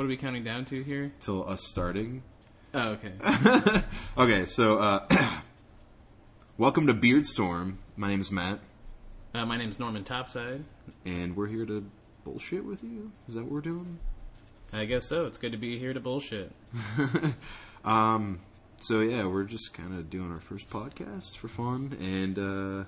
what are we counting down to here? till us starting. Oh, okay. okay, so uh, welcome to Beardstorm. My name is Matt, Uh, my name's Norman Topside. and we're here to bullshit with you. Is that what we're doing? I guess so. It's good to be here to bullshit. Um, so yeah, we're just kind of doing our first podcast for fun, and uh,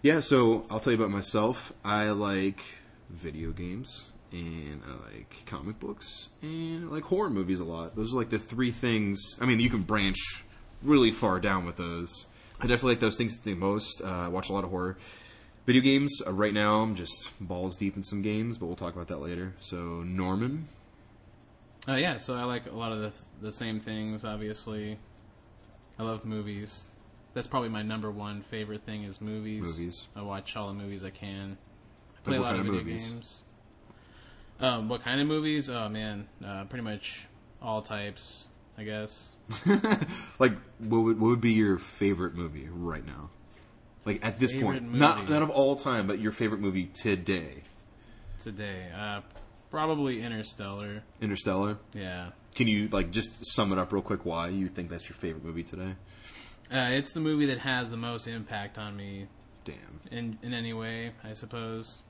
yeah. So I'll tell you about myself. I like video games, and I like comic books, and I like horror movies a lot. Those are like the three things. I mean, you can branch really far down with those. I definitely like those things the most. Uh, I watch a lot of horror. Video games. Uh, right now, I'm just balls deep in some games, but we'll talk about that later. So Norman, Uh, yeah, so I like a lot of the the same things. Obviously, I love movies. That's probably my number one favorite thing is movies. Movies. I watch all the movies I can. I play Like a lot of of video movies? games. Um, what kind of movies? Oh man, uh, pretty much all types. I guess. like what would what would be your favorite movie right now? Like at this Favorite point, not movie. not of all time, but your favorite movie today. today. Uh, probably Interstellar. Interstellar. Yeah. Can you like just sum it up real quick? Why you think that's your favorite movie today? Uh, it's the movie that has the most impact on me Damn. in in any way, I suppose.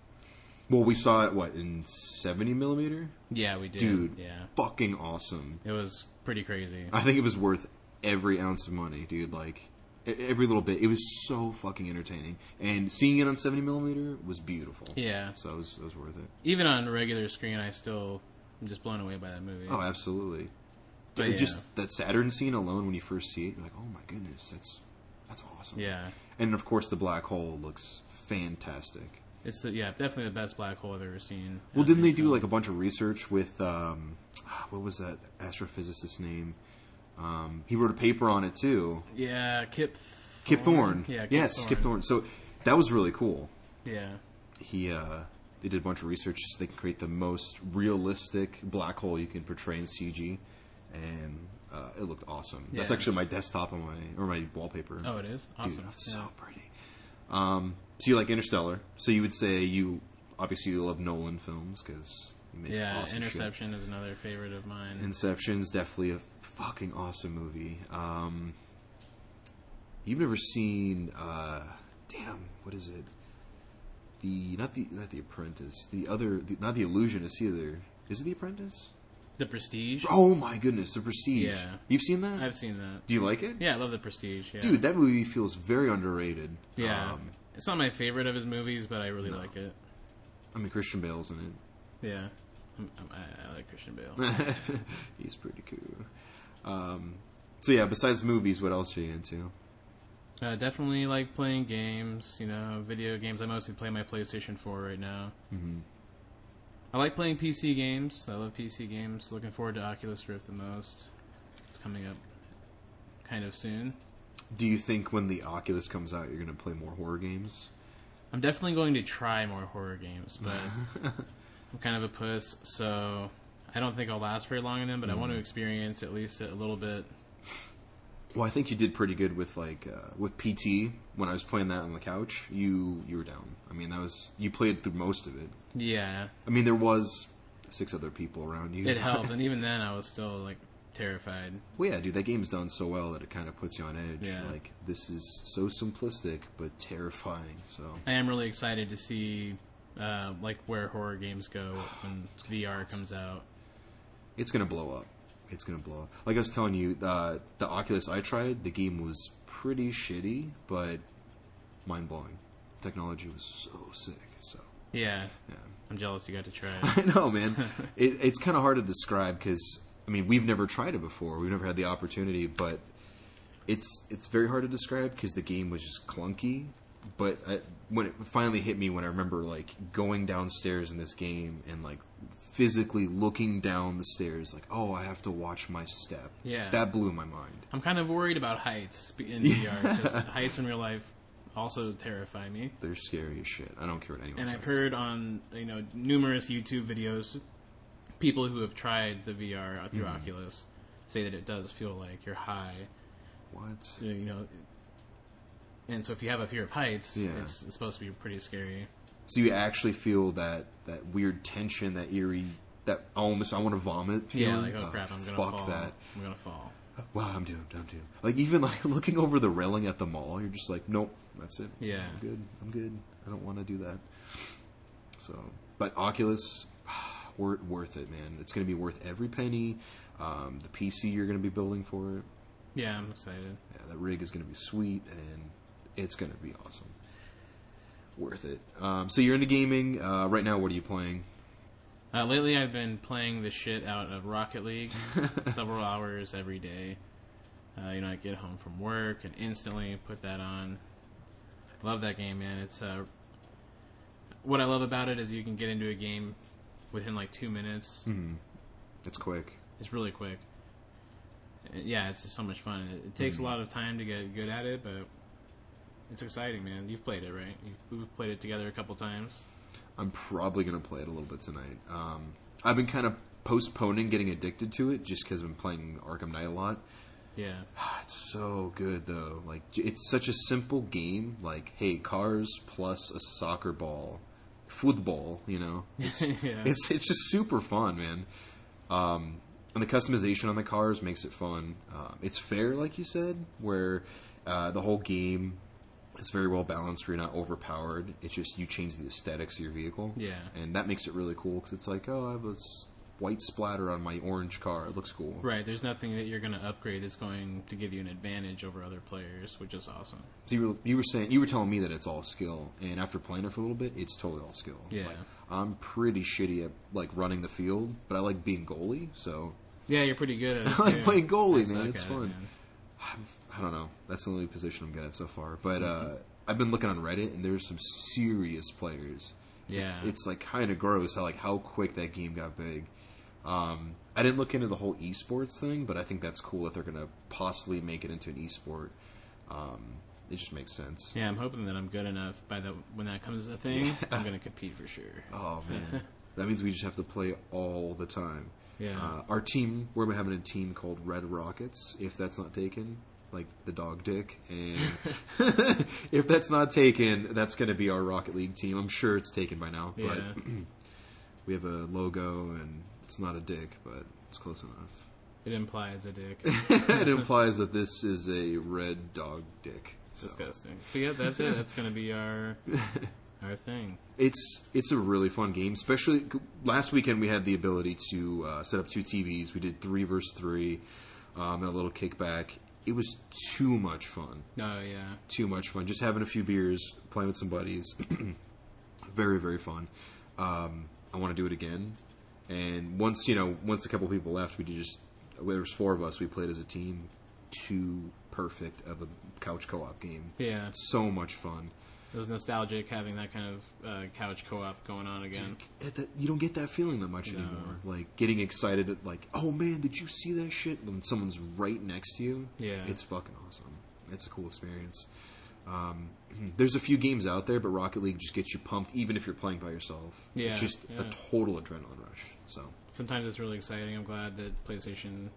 Well, we saw it what in seventy millimeter. Yeah, we did. Dude, Yeah. fucking awesome. It was pretty crazy. I think it was worth every ounce of money, dude. Like every little bit. It was so fucking entertaining, and seeing it on seventy millimeter was beautiful. Yeah. So it was, it was worth it. Even on regular screen, I still am just blown away by that movie. Oh, absolutely. But It yeah. Just that Saturn scene alone, when you first see it, you're like, "Oh my goodness, that's that's awesome." Yeah. And of course, the black hole looks fantastic. It's the yeah, definitely the best black hole I've ever seen. Well, didn't they do film. like a bunch of research with um, what was that astrophysicist's name? Um, he wrote a paper on it too. Yeah, Kip. Kip Thorne. Yeah. Kip yes, Thorne. Kip Thorne. So that was really cool. Yeah. He uh, they did a bunch of research so they can create the most realistic black hole you can portray in CG, and uh, it looked awesome. That's actually my desktop on my or my wallpaper. Oh, it is awesome. Dude, that's yeah. so pretty. Um, so you like Interstellar? So you would say you obviously you love Nolan films because he makes yeah, awesome shit. Interception is another favorite of mine. Inception's definitely a fucking awesome movie. Um, you've never seen, uh, damn, what is it? The not the not the Apprentice, the other, the, not the Illusionist either. Is it the Apprentice? The Prestige. Oh my goodness, the Prestige. Yeah. You've seen that? I've seen that. Do you like it? Yeah, I love the Prestige. Yeah. Dude, that movie feels very underrated. Yeah. Um, it's not my favorite of his movies, but I really No. like it. I mean, Christian Bale's in it. Yeah. I'm, I'm, I, I like Christian Bale. He's pretty cool. Um, so yeah, besides movies, what else are you into? Uh, definitely like playing games, you know, video games. I mostly play my PlayStation 4 right now. Mm-hmm. I like playing PC games. I love PC games. Looking forward to Oculus Rift the most. It's coming up kind of soon. Do you think when the Oculus comes out, you're going to play more horror games? I'm definitely going to try more horror games, but I'm kind of a puss, so I don't think I'll last very long in them, but I want to mm. experience at least a little bit. Well, I think you did pretty good with like uh, with PT when I was playing that on the couch. You you were down. I mean, that was you played through most of it. Yeah, I mean, there was six other people around you. it helped, and even then I was still like terrified. well, yeah, dude, that game's done so well that it kind of puts you on edge. Yeah. Like this is so simplistic but terrifying. So I am really excited to see uh, like where horror games go when VR comes out. it's gonna blow up. It's gonna blow up. Like I was telling you, uh, the Oculus I tried, the game was pretty shitty, but mind blowing. Technology was so sick. So Yeah, yeah. I'm jealous you got to try it. I know, man. it, it's kind of hard to describe because I mean we've never tried it before. We've never had the opportunity, but it's it's very hard to describe because the game was just clunky. But I, when it finally hit me, when I remember like going downstairs in this game and like physically looking down the stairs, like oh, I have to watch my step. Yeah. that blew my mind. I'm kind of worried about heights in VR because heights in real life also terrify me. They're scary as shit. I don't care what anyone And says. I've heard on you know numerous YouTube videos, people who have tried the VR through Mm-hmm. Oculus say that it does feel like you're high. what. You know, and so if you have a fear of heights, Yeah. it's, it's supposed to be pretty scary. So you actually feel that that weird tension, that eerie that almost I want to vomit. Feeling. Yeah, like oh Uh, crap, I'm gonna fuck fall. that. I'm gonna fall. Wow, I'm doomed. I'm doomed. Like even like looking over the railing at the mall, you're just like, nope, that's it. Yeah. I'm good. I'm good. I don't want to do that. So, but Oculus, worth worth it, man. It's going to be worth every penny. Um, the PC you're going to be building for it, Yeah, I'm excited. yeah, that rig is going to be sweet, and it's going to be awesome. Worth it. Um, so you're into gaming uh, right now. What are you playing? Uh, lately, I've been playing the shit out of Rocket League, several hours every day. Uh, you know, I get home from work and instantly put that on. Love that game, man. It's uh, what I love about it is you can get into a game within like two minutes. Mm-hmm. It's quick. It's really quick. Uh, Yeah, it's just so much fun. It, it takes a lot of time to get good at it, but it's exciting, man. You've played it, right? You've, we've played it together a couple times. I'm probably going to play it a little bit tonight. Um, I've been kind of postponing getting addicted to it just because I've been playing Arkham Knight a lot. Yeah, It's so good though. Like it's such a simple game. Like hey, cars plus a soccer ball, football. You know, it's Yeah. it's it's just super fun, man. Um, and the customization on the cars makes it fun. Um, it's fair, like you said, where uh, the whole game is very well balanced. Where you're not overpowered. It's just you change the aesthetics of your vehicle. Yeah. and that makes it really cool because it's like, oh, I have a white splatter on my orange car. It looks cool. Right, there's nothing that you're going to upgrade that's going to give you an advantage over other players, which is awesome. So you were you were saying you were telling me that it's all skill, and after playing it for a little bit, it's totally all skill. Yeah. Like, I'm pretty shitty at like running the field, but I like being goalie. So Yeah, you're pretty good at it. I like playing goalie, I man. It's at it, fun. man. I don't know. That's the only position I'm good at so far. But uh, I've been looking on Reddit, and there's some serious players. Yeah. It's, it's like kind of gross how like how quick that game got big. Um, I didn't look into the whole esports thing, but I think that's cool that they're gonna possibly make it into an esport. Um, it just makes sense. Yeah, I'm hoping that I'm good enough by the when that comes a thing, I'm going to compete for sure. Oh man, that means we just have to play all the time. Yeah. Uh, our team, we're having a team called Red Rockets. If that's not taken, like the dog dick, and if that's not taken, that's going to be our Rocket League team. I'm sure it's taken by now, but Yeah. we have a logo, and it's not a dick, but it's close enough. It implies a dick. it implies that this is a red dog dick. So. Disgusting. But yeah, that's it. That's going to be our our thing. It's it's a really fun game. Especially last weekend, we had the ability to uh, set up two TVs. We did three versus three, um, and a little kickback. It was too much fun. Oh yeah. Too much fun. Just having a few beers, playing with some buddies. very very fun. Um, I want to do it again. And once you know, once a couple people left, we did just there was four of us. We played as a team. Too perfect of a couch co-op game. Yeah. So much fun. It was nostalgic having that kind of uh, couch co-op going on again. That- you don't get that feeling that much No. anymore. Like getting excited at like, oh man, did you see that shit? When someone's right next to you, Yeah. it's fucking awesome. It's a cool experience. Um, there's a few games out there, but Rocket League just gets you pumped, even if you're playing by yourself. Yeah, it's just yeah. a total adrenaline rush. So Sometimes it's really exciting. I'm glad that PlayStation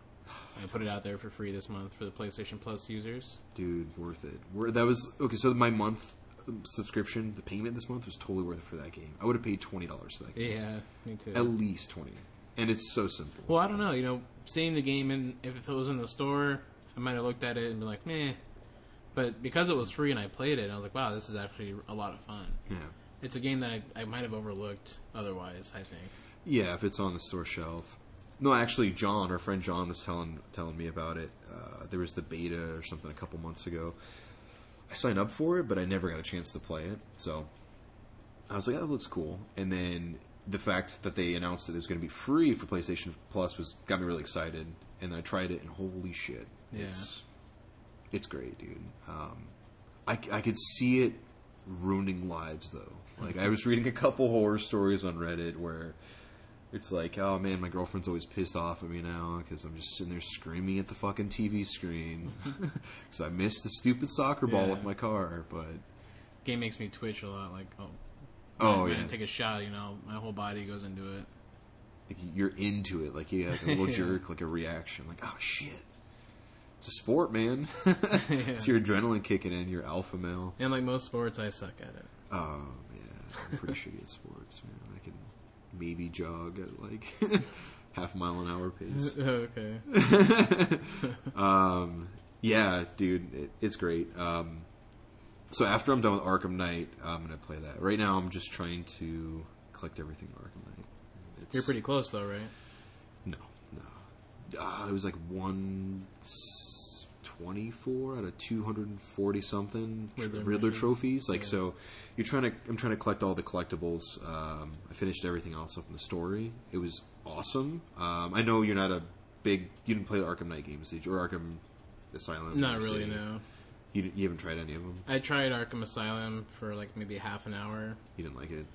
I put it out there for free this month for the PlayStation Plus users. dude, worth it. That was okay. So my month subscription, the payment this month was totally worth it for that game. I would have paid twenty dollars for that game, Yeah, me too. at least twenty, and it's so simple. Well, I don't know. You know, seeing the game and if it was in the store, I might have looked at it and been like, meh. But because it was free and I played it, I was like, wow, this is actually a lot of fun. yeah. It's a game that I, I might have overlooked otherwise. I think. Yeah, if it's on the store shelf. No, actually, John, our friend John, was telling telling me about it. Uh, there was the beta or something a couple months ago. I signed up for it, but I never got a chance to play it. So I was like, "That looks cool." And then the fact that they announced that it was going to be free for PlayStation Plus was got me really excited. And then I tried it, and holy shit, Yeah. it's it's great, dude. Um, I, I could see it ruining lives though. Like I was reading a couple horror stories on Reddit where it's like, oh man, my girlfriend's always pissed off at me now because I'm just sitting there screaming at the fucking TV screen because I missed the stupid soccer ball Yeah. with my car. But Game makes me twitch a lot. Like, oh, oh yeah, I take a shot, you know, my whole body goes into it. like, you're into it, like you like a little Yeah. jerk, like a reaction, like oh shit. It's a sport, man. Yeah. it's your adrenaline kicking in. Your alpha male. And like most sports, I suck at it. Oh yeah, I'm pretty shitty at sports, man. Maybe jog at like half mile an hour pace. okay. um, yeah, dude, it, it's great. Um, so after I'm done with Arkham Knight, I'm gonna play that. Right now, I'm just trying to collect everything in Arkham Knight. It's, You're pretty close though, right? No, no. Uh, it was like one twenty-four out of two hundred and forty something tr- Riddler Riddler, trophies. Like Yeah. so, you're trying to. I'm trying to collect all the collectibles. Um, I finished everything else up in the story. It was awesome. Um, I know you're not a big. You didn't play the Arkham Knight games, did you? Or Arkham Asylum? Not really, no. You, you haven't tried any of them. I tried Arkham Asylum for like maybe half an hour. You didn't like it.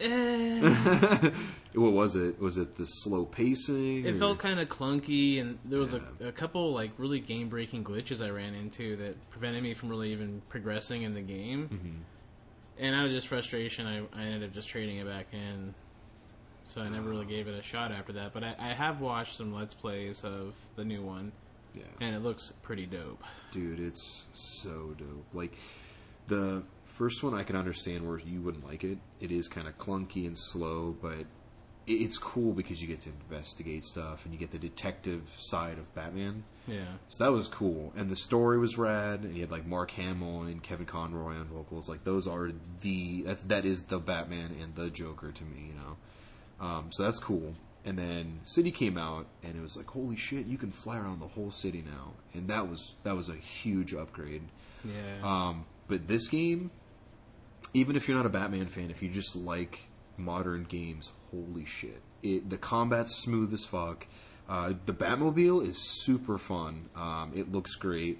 Eh. what was it? Was it the slow pacing? It or- felt kind of clunky, and there was Yeah. a, a couple like really game breaking glitches I ran into that prevented me from really even progressing in the game. Mhm. And out of just frustration, I, I ended up just trading it back in. So I never really gave it a shot after that. But I, I have watched some Let's Plays of the new one, Yeah. and it looks pretty dope. Dude, it's so dope. Like the first one, I can understand where you wouldn't like it. It is kind of clunky and slow, but it's cool because you get to investigate stuff and you get the detective side of Batman. Yeah. So that was cool, and the story was rad. And you had like Mark Hamill and Kevin Conroy on vocals. Like those are the that's that is the Batman and the Joker to me, you know. Um, so that's cool. And then City came out, and it was like, holy shit, you can fly around the whole city now, and that was that was a huge upgrade. Yeah. Um, but this game, even if you're not a Batman fan, if you just like modern games, holy shit! It the combat's smooth as fuck. Uh, the Batmobile is super fun. Um, it looks great.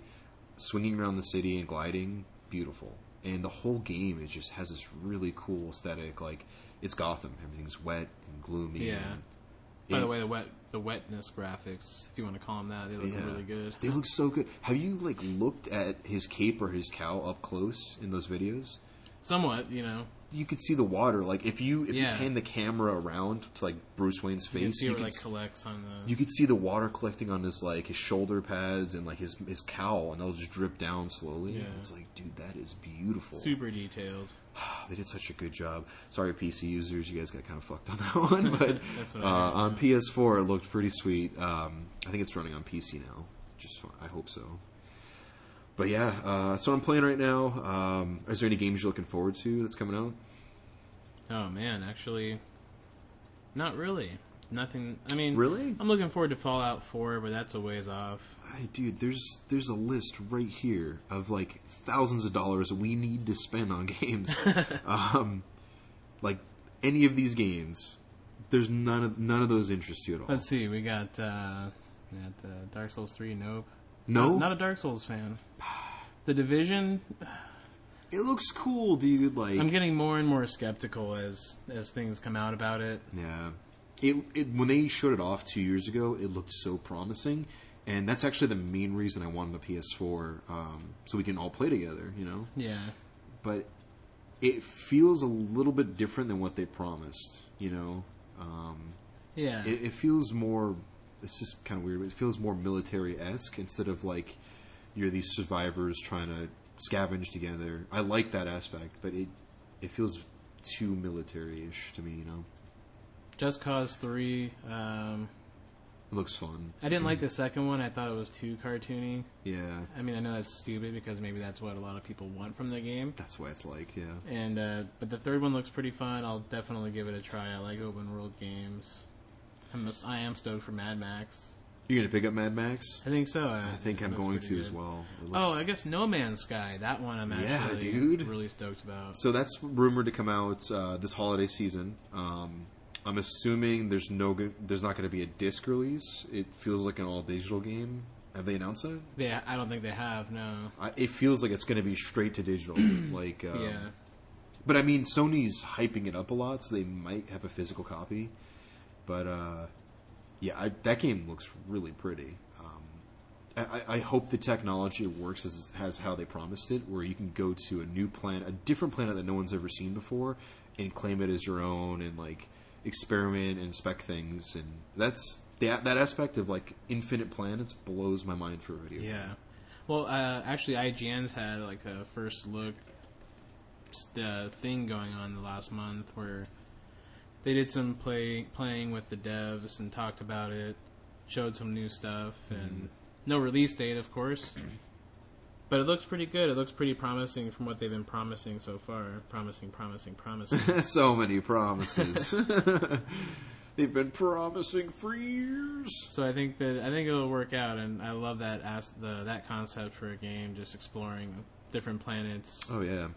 Swinging around the city and gliding, beautiful. And the whole game, it just has this really cool aesthetic. Like it's Gotham. Everything's wet and gloomy. Yeah. and By the way, the wet the wetness graphics, if you want to call them that, they look Yeah. really good. They look so good. Have you like looked at his cape or his cowl up close in those videos? Somewhat, you know. you could see the water. Like if you if Yeah. you pan the camera around to like Bruce Wayne's You can face, see you it could like s- collects on the. you could see the water collecting on his like his shoulder pads and like his his cowl, and it'll just drip down slowly. Yeah. It's like, dude, that is beautiful. super detailed. They did such a good job. Sorry, PC users, you guys got kind of fucked on that one, but That's what uh, I heard, on PS4 it looked pretty sweet. Um, I think it's running on PC now. Just fine. I hope so. But yeah, uh, that's what I'm playing right now. Um, is there any games you're looking forward to that's coming out? Oh man, actually, not really. Nothing. I mean, Really? I'm looking forward to Fallout 4, but that's a ways off. Hey, dude, there's there's a list right here of like thousands of dollars we need to spend on games. um, like any of these games, there's none of none of those interest you at all. Let's see. We got uh, we got uh, Dark Souls 3. Nope. No, Not, a Dark Souls fan. The Division. it looks cool, dude. Like, I'm getting more and more skeptical as as things come out about it. yeah, it, it when they showed it off two years ago, it looked so promising, and that's actually the main reason I wanted a PS4, um, so we can all play together. You know, Yeah. but it feels a little bit different than what they promised. You know, um, Yeah. it, it feels more. It's just kind of weird. It feels more military esque instead of like you're these survivors trying to scavenge together. I like that aspect, but it it feels too military ish to me. You know, Just Cause 3. Um, it looks fun. I didn't like the second one. I thought it was too cartoony. Yeah, I mean, I know that's stupid because maybe that's what a lot of people want from the game. that's why it's like yeah. And uh, but the third one looks pretty fun. I'll definitely give it a try. I like open world games. I'm I am stoked for Mad Max. You're gonna pick up Mad Max. I think so. I, I think I'm going to as well. Looks- Oh, I guess No Man's Sky. That one I'm Yeah, actually dude. really stoked about. So that's rumored to come out uh, this holiday season. Um, I'm assuming there's no there's not going to be a disc release. It feels like an all digital game. Have they announced that? Yeah, I don't think they have. No. I, it feels like it's going to be straight to digital. like, um, yeah. But I mean, Sony's hyping it up a lot, so they might have a physical copy. But uh, yeah, I, that game looks really pretty. Um, I, I- hope the technology works as has how they promised it, where you can go to a new planet, a different planet that no one's ever seen before, and claim it as your own, and like experiment and inspect things, and that's that that aspect of like infinite planets blows my mind for a video. game. Yeah. Well, uh, actually, IGN's had like a first look uh, thing going on the last month where they did some play playing with the devs and talked about it, showed some new stuff, and mm-hmm. no release date, of course. But it looks pretty good. It looks pretty promising from what they've been promising so far. Promising, promising, promising. so many promises. They've been promising for years. so I think that I think it'll work out, and I love that as the that concept for a game, just exploring different planets. Oh yeah,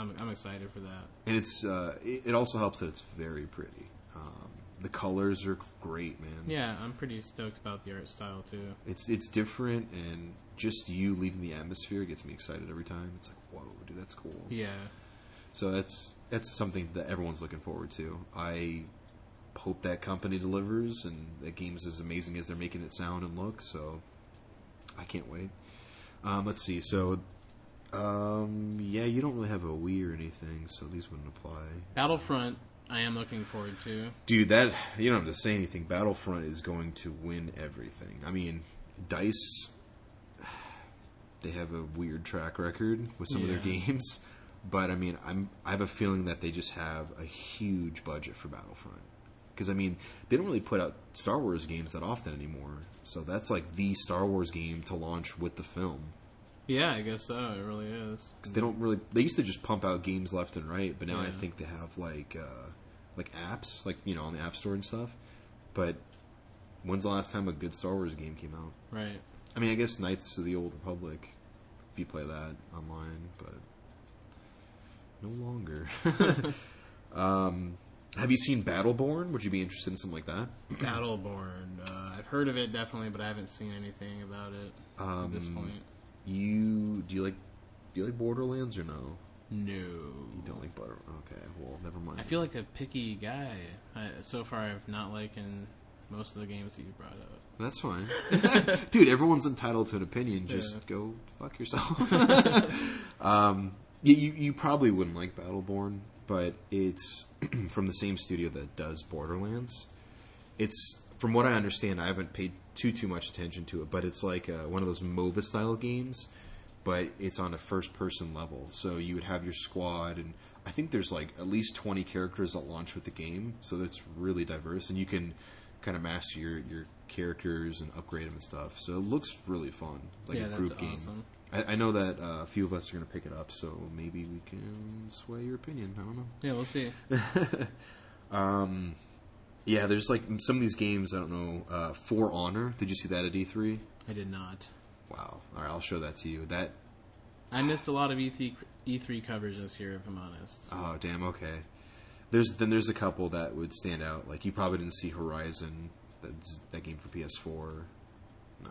I'm I'm excited for that. and it's uh, it, it also helps that it's very pretty. Um, the colors are great, man. Yeah, I'm pretty stoked about the art style too. It's it's different, and just you leaving the atmosphere gets me excited every time. It's like, whoa, dude, that's cool. Yeah, So that's that's something that everyone's looking forward to. I hope that company delivers, and that game's as amazing as they're making it sound and look. So I can't wait. Um, let's see. So um, yeah, you don't really have a Wii or anything, so these wouldn't apply. Battlefront. I am looking forward to. Dude, that you don't have to say anything. Battlefront is going to win everything. I mean, Dice they have a weird track record with some of their games, but I mean, I'm I have a feeling that they just have a huge budget for Battlefront. Because I mean, they don't really put out Star Wars games that often anymore. So that's like the Star Wars game to launch with the film. Yeah, I guess so. It really is. Because they don't really. They used to just pump out games left and right, but now I think they have like uh, like apps, like you know, on the App Store and stuff. But when's the last time a good Star Wars game came out? Right. I mean, I guess Knights of the Old Republic, if you play that online, but no longer. um, have you seen Battleborn? Would you be interested in something like that? Battleborn. Uh, I've heard of it definitely, but I haven't seen anything about it at this Um, point. You do you like do you like Borderlands or no? No. You don't like Butter. Okay, well, never mind. I feel like a picky guy. I, so far, I've not liking most of the games that you brought up. That's fine. Dude, everyone's entitled to an opinion. Just Yeah. go fuck yourself. um, you, you, you probably wouldn't like Battleborn, but it's from the same studio that does Borderlands. It's, from what I understand, I haven't paid too, too much attention to it, but it's like uh, one of those MOBA style games, but it's on a first person level. So you would have your squad, and I think there's like at least 20 characters that launch with the game, so that's really diverse, and you can kind of master your, your characters and upgrade them and stuff. So it looks really fun, like Yeah, a group game. awesome. I, I know that uh, a few of us are going to pick it up, so maybe we can sway your opinion. I don't know. Yeah, we'll see. Um, yeah, there's like some of these games. I don't know. Uh, For Honor. Did you see that at E3? I did not. Wow. All right, I'll show that to you. That. I missed a lot of E E3, E3 coverage this year, if I'm honest. Oh, damn. Okay. There's then there's a couple that would stand out. Like you probably didn't see Horizon. That's that game for PS4. No.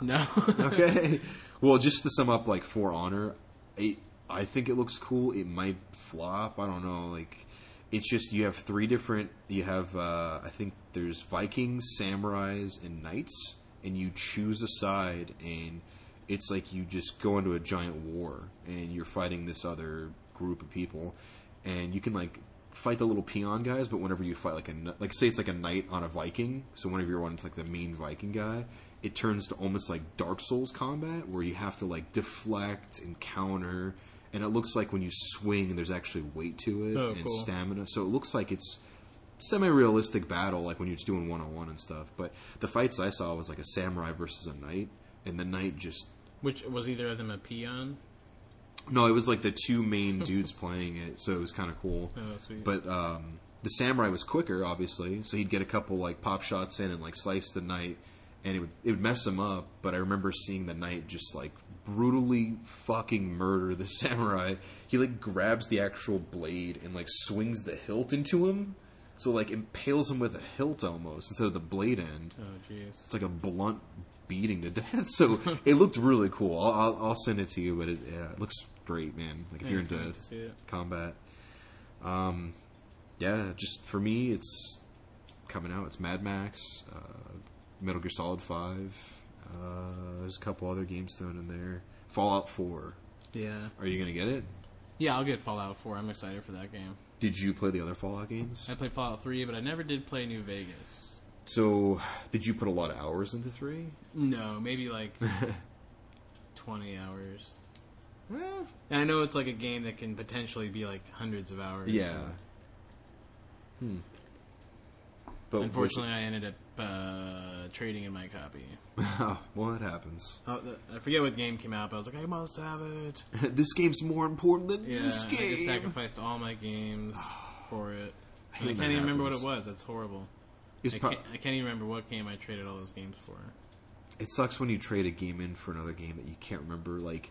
No. okay. Well, just to sum up, like For Honor, it, I think it looks cool. It might flop. I don't know. Like, it's just you have three different. You have, uh, I think there's Vikings, samurais, and knights, and you choose a side, and it's like you just go into a giant war, and you're fighting this other group of people, and you can like fight the little peon guys, but whenever you fight like a like say it's like a knight on a Viking, so whenever you're one to like the main Viking guy, it turns to almost like Dark Souls combat where you have to like deflect and counter, and it looks like when you swing, there's actually weight to it Oh, and cool. stamina. So it looks like it's semi-realistic battle, like when you're just doing one-on-one and stuff. But the fights I saw was like a samurai versus a knight, and the knight just Which was either of them a peon? no, it was like the two main dudes playing it, so it was kind of cool. Oh, sweet. But um, the samurai was quicker, obviously, so he'd get a couple like pop shots in and like slice the knight, and it would it would mess him up. But I remember seeing the knight just like brutally fucking murder the samurai. He like grabs the actual blade and like swings the hilt into him, so like impales him with a hilt almost instead of the blade end. oh, jeez. It's like a blunt beating to death. So it looked really cool. I'll, I'll, I'll send it to you, but it, yeah, it looks great, man. Like if you're into can't wait to see it. combat, um, yeah, just for me, it's coming out. It's Mad Max, uh, Metal Gear Solid Five. Uh, there's a couple other games thrown in there. Fallout Four. Yeah. Are you gonna get it? Yeah, I'll get Fallout 4. I'm excited for that game. Did you play the other Fallout games? I played Fallout 3, but I never did play New Vegas. So, did you put a lot of hours into three? No, maybe like 20 hours. Well, And I know it's like a game that can potentially be like hundreds of hours. Yeah. Hmm. But Unfortunately, I ended up uh, trading in my copy. well, it happens. Oh, the, I forget what game came out, but I was like, I must have it. this game's more important than Yeah, this I just sacrificed all my games for it. I And I, can't even remember what it happens. was. That's horrible. It's I pro- can't, I can't even remember what game I traded all those games for. it sucks when you trade a game in for another game that you can't remember. Like,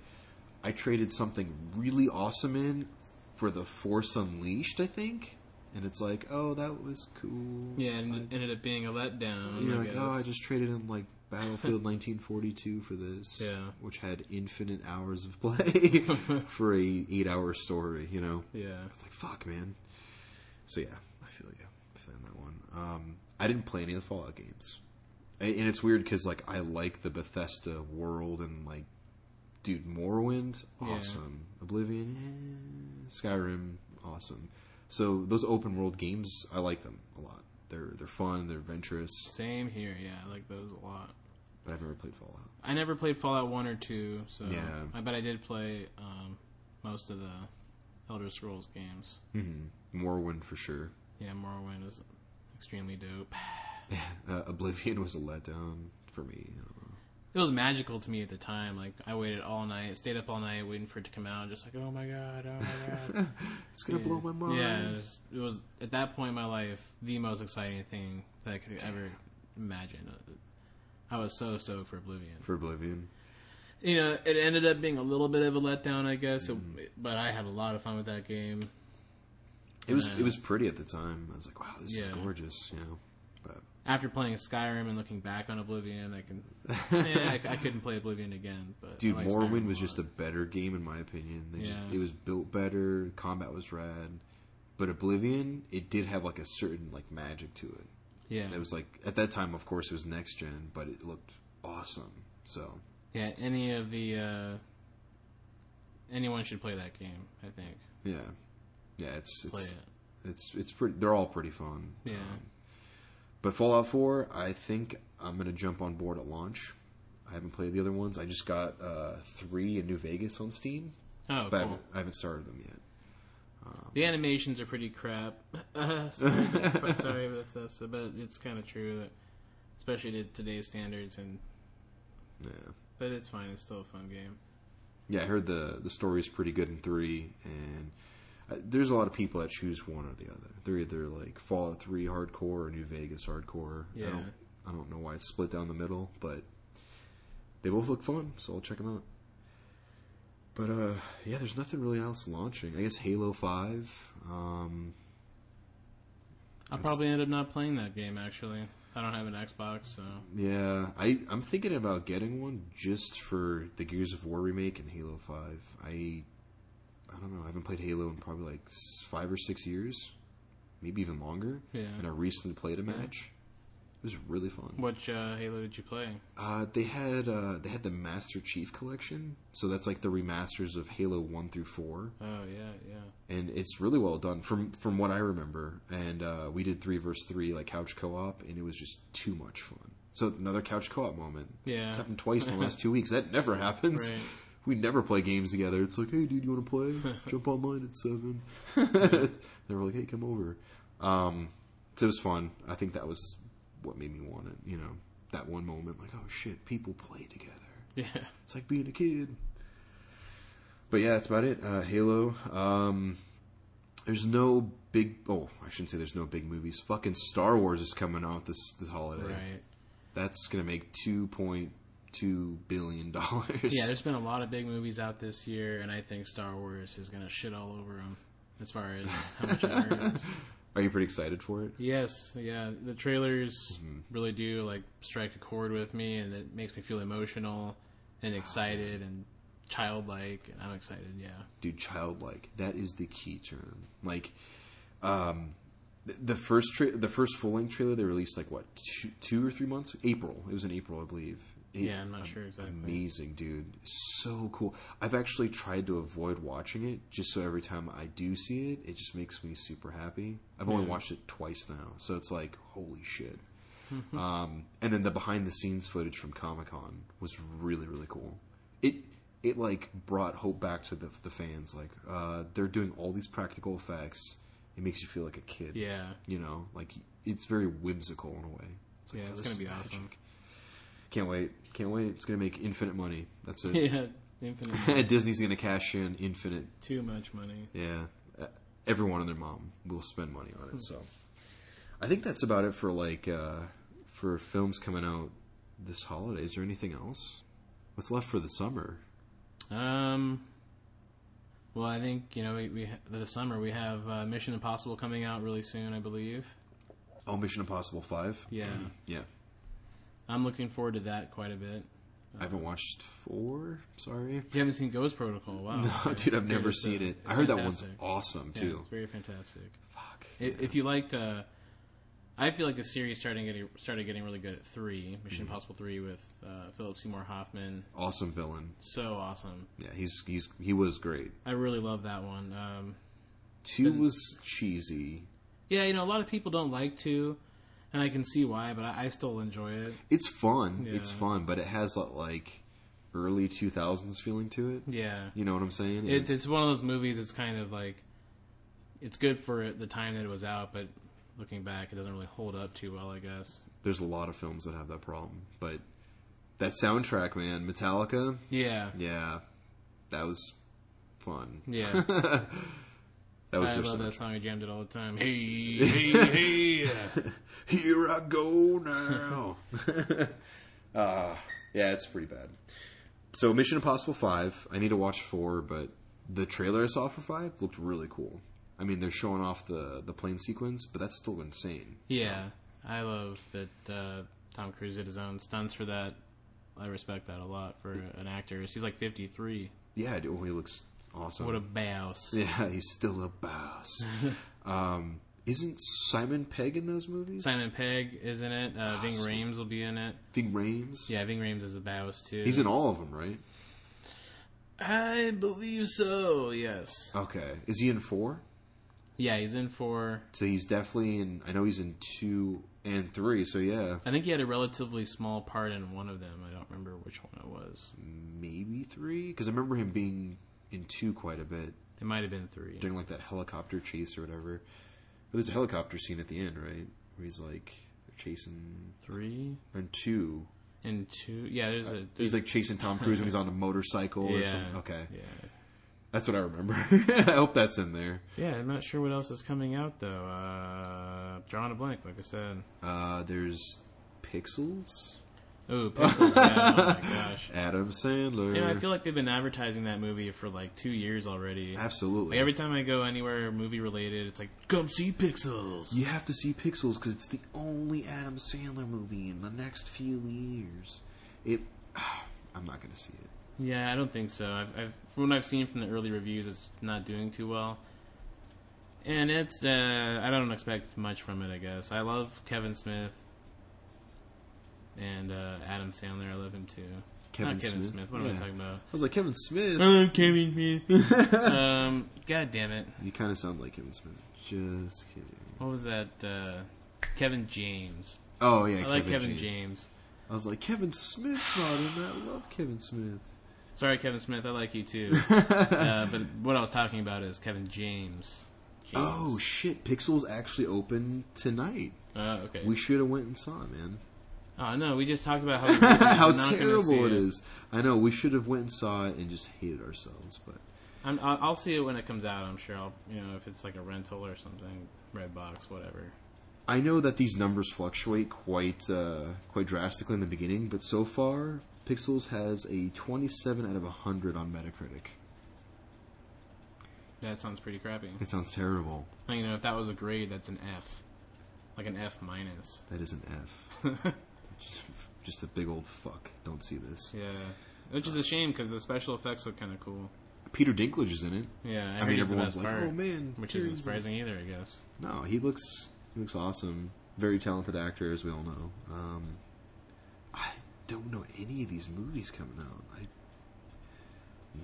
I traded something really awesome in for the Force Unleashed, I think, and it's like, oh, that was cool. Yeah, and I- it ended up being a letdown. you're I like, guess. oh, I just traded in like Battlefield 1942 for this, Yeah. which had infinite hours of play for a eight-hour story. You know, Yeah. it's like fuck, man. So yeah, I feel you. I feel that one. Um, I didn't play any of the Fallout games, and, and it's weird because like I like the Bethesda world and like, dude, Morrowind, Yeah. awesome. Oblivion, eh. Skyrim, awesome. So those open world games, I like them a lot. They're they're fun. They're adventurous. Same here. Yeah, I like those a lot. But I've never played Fallout. I never played Fallout One or Two, so Yeah. I bet I did play um, most of the Elder Scrolls games. Mm-hmm. Morrowind for sure. Yeah, Morrowind is extremely dope. Uh, Oblivion was a letdown for me. I don't know. It was magical to me at the time. Like I waited all night, stayed up all night waiting for it to come out. Just like, oh my god, oh my god. It's gonna Yeah. blow my mind. Yeah, it was, it was at that point in my life the most exciting thing that I could ever imagine. I was so stoked for Oblivion. For Oblivion. You know, it ended up being a little bit of a letdown, I guess. Mm-hmm. It, but I had a lot of fun with that game. It was Yeah. it was pretty at the time. I was like, wow, this is gorgeous, you know. But After playing Skyrim and looking back on Oblivion, I can. yeah, I, I couldn't play Oblivion again. But dude, I like Morrowind was just a better game in my opinion. They just, Yeah. it was built better, combat was rad. But Oblivion, it did have like a certain like magic to it. yeah It was like at that time, of course, it was next gen, but it looked awesome. So yeah. Any of the uh, anyone should play that game. I think yeah, yeah, it's play it's it. it's it's pretty. They're all pretty fun. Yeah. Um, but Fallout 4, I think I'm gonna jump on board at launch. I haven't played the other ones. I just got uh, three in New Vegas on Steam, Oh, but I, cool. haven't, I haven't started them yet. The animations are pretty crap. Sorry, sorry, Bethesda, but it's kind of true that, especially to today's standards, and Yeah, but it's fine. It's still a fun game. yeah. I heard the the story is pretty good in three, and there's a lot of people that choose one or the other. They're either like Fallout 3 hardcore or New Vegas hardcore. Yeah. I don't, I don't know why it's split down the middle, but they both look fun, so I'll check them out. But uh, yeah, there's nothing really else launching. I guess Halo Five. Um, I'll probably end up not playing that game. Actually, I don't have an Xbox, so yeah, I I'm thinking about getting one just for the Gears of War remake and Halo Five. I I don't know. I haven't played Halo in probably like five or six years, maybe even longer. Yeah. And I recently played a match. It was really fun. which uh, Halo did you play? Uh, they had uh, they had the Master Chief collection, so that's like the remasters of Halo One through Four. Oh yeah, yeah. and it's really well done from from what I remember. And uh, we did three versus three like couch co-op, and it was just too much fun. So another couch co-op moment. Yeah. it's happened twice in the last two weeks. That never happens. Right. We never play games together. It's like, hey, dude, you want to play? Jump online at seven. they were like, hey, come over. Um, so it was fun. I think that was what made me want it. You know, that one moment, like, oh shit, people play together. Yeah. It's like being a kid. But yeah, that's about it. Uh, Halo. Um, there's no big. Oh, I shouldn't say there's no big movies. Fucking Star Wars is coming out this this holiday. Right. That's gonna make two point two billion dollars. Yeah, there's been a lot of big movies out this year, and I think Star Wars is gonna shit all over them as far as how much it earns. Are you pretty excited for it? Yes, yeah, the trailers Mm-hmm. really do like strike a chord with me, and it makes me feel emotional and excited and childlike, and I'm excited. Yeah, Dude, childlike. That is the key term. Like, um, the first tra- the first full length trailer they released like what two, two or three months? April. It was in April, I believe. Yeah, I'm not sure exactly. Amazing, dude. So cool. I've actually tried to avoid watching it just so every time I do see it, it just makes me super happy. I've only watched it twice now, so it's like holy shit. Um, and then the behind the scenes footage from Comic Con was really really cool. It it like brought hope back to the the fans. Like uh, they're doing all these practical effects, it makes you feel like a kid. Yeah. You know, like it's very whimsical in a way. It's like, Yeah, oh, it's gonna be is awesome. Can't wait. Can't wait. It's gonna make infinite money. That's it. yeah. Infinite. Disney's gonna cash in infinite. Too much money. Yeah, Uh, everyone and their mom will spend money on it. So, I think that's about it for like uh, for films coming out this holiday. Is there anything else? What's left for the summer? Um. Well, I think you know we, we the summer we have uh, Mission Impossible coming out really soon, I believe. Oh, Mission Impossible Five. Yeah, Yeah, I'm looking forward to that quite a bit. I haven't watched four. Sorry. You haven't seen Ghost Protocol? Wow. No, Okay. dude, I've never seen it. I heard that one's fantastic. awesome Yeah, too. it's very fantastic. Fuck. I- If you liked, uh, I feel like the series started getting started getting really good at three, Mission Mm-hmm. Impossible three with uh, Philip Seymour Hoffman. Awesome villain. So awesome. Yeah, he's he's he was great. I really love that one. Um, Two Then- was cheesy. yeah, you know, a lot of people don't like two, and I can see why, but I, I still enjoy it. It's fun. Yeah. It's fun, but it has uh, like early two thousands feeling to it. Yeah. You know what I'm saying? It's it's one of those movies. It's kind of like it's good for the time that it was out, but looking back, it doesn't really hold up too well. I guess. There's a lot of films that have that problem, but that soundtrack, man, Metallica, Yeah. yeah, that was fun. Yeah. That was I their love that song. I jammed it all the time. Hey, hey, hey. Here I go now. uh, yeah, it's pretty bad. So Mission Impossible Five, I need to watch four, but the trailer I saw for five looked really cool. I mean, they're showing off the the plane sequence, but that's still insane. Yeah, I love that uh, Tom Cruise did his own stunts for that. I respect that a lot for an actor. He's like 53. Yeah, dude, well, he looks awesome. What a boss. yeah, he's still a boss. um, isn't Simon Pegg in those movies? Simon Pegg is in it. Uh, Ving Awesome. Rhames will be in it. Ving Rhames. Yeah, Ving Rhames is a boss too. He's in all of them, right? I believe so. Yes. Okay. Is he in four? Yeah, he's in four. So he's definitely in. I know he's in two and three. So yeah, I think he had a relatively small part in one of them. I don't remember which one it was. maybe three. Because I remember him being in two quite a bit It might have been three. during like that helicopter chase or whatever. There's a helicopter scene at the end, right? Where he's like they're chasing. Three And two, and two. Yeah, there's a. he's like chasing Tom Cruise when he's on a motorcycle or yeah. something. Okay, Yeah. that's what I remember. I hope that's in there. Yeah, I'm not sure what else is coming out though. Uh, drawing a blank, like I said. Uh, there's Pixels. Oh, Pixels. yeah, oh my gosh. Adam Sandler. You know, I feel like they've been advertising that movie for like two years already. Absolutely. Like every time I go anywhere movie related, it's like come see Pixels. You have to see Pixels because it's the only Adam Sandler movie in the next few years. It. I'm not gonna see it. Yeah, I don't think so. I've, I've from what I've seen from the early reviews, it's not doing too well. And it's uh, I don't expect much from it. I guess I love Kevin Smith and uh, Adam Sandler. I love him too. Kevin not Kevin Smith? Smith. What am I talking about? I was like Kevin Smith. Oh, Kevin Smith. um, God damn it! you kind of sound like Kevin Smith. Just kidding. What was that? Uh, Kevin James. Oh yeah, I Kevin, like Kevin James. James. I was like Kevin Smith's not in that. I love Kevin Smith. Sorry, Kevin Smith. I like you too. uh, but what I was talking about is Kevin James. James. Oh shit! Pixels actually open tonight. Uh, okay. We should have went and saw it, man. Oh no, we just talked about how How we're not gonna terrible it is. I know we should have went and saw it and just hated ourselves, but I'm, I'll, I'll see it when it comes out. I'm sure I'll, you know, if it's like a rental or something, Redbox, whatever. I know that these numbers fluctuate quite uh, quite drastically in the beginning, but so far, Pixels has a 27 out of 100 on Metacritic. That sounds pretty crappy. It sounds terrible. You know, if that was a grade, that's an F, like an F minus. That is an F. just, just a big old fuck. Don't see this. Yeah, which is a shame because the special effects look kind of cool. Peter Dinklage is in it. Yeah, I, I mean, everyone's like, part, "Oh man," which isn't in surprising either, I guess. No, he looks he looks awesome. Very talented actor, as we all know. Um, I don't know any of these movies coming out. I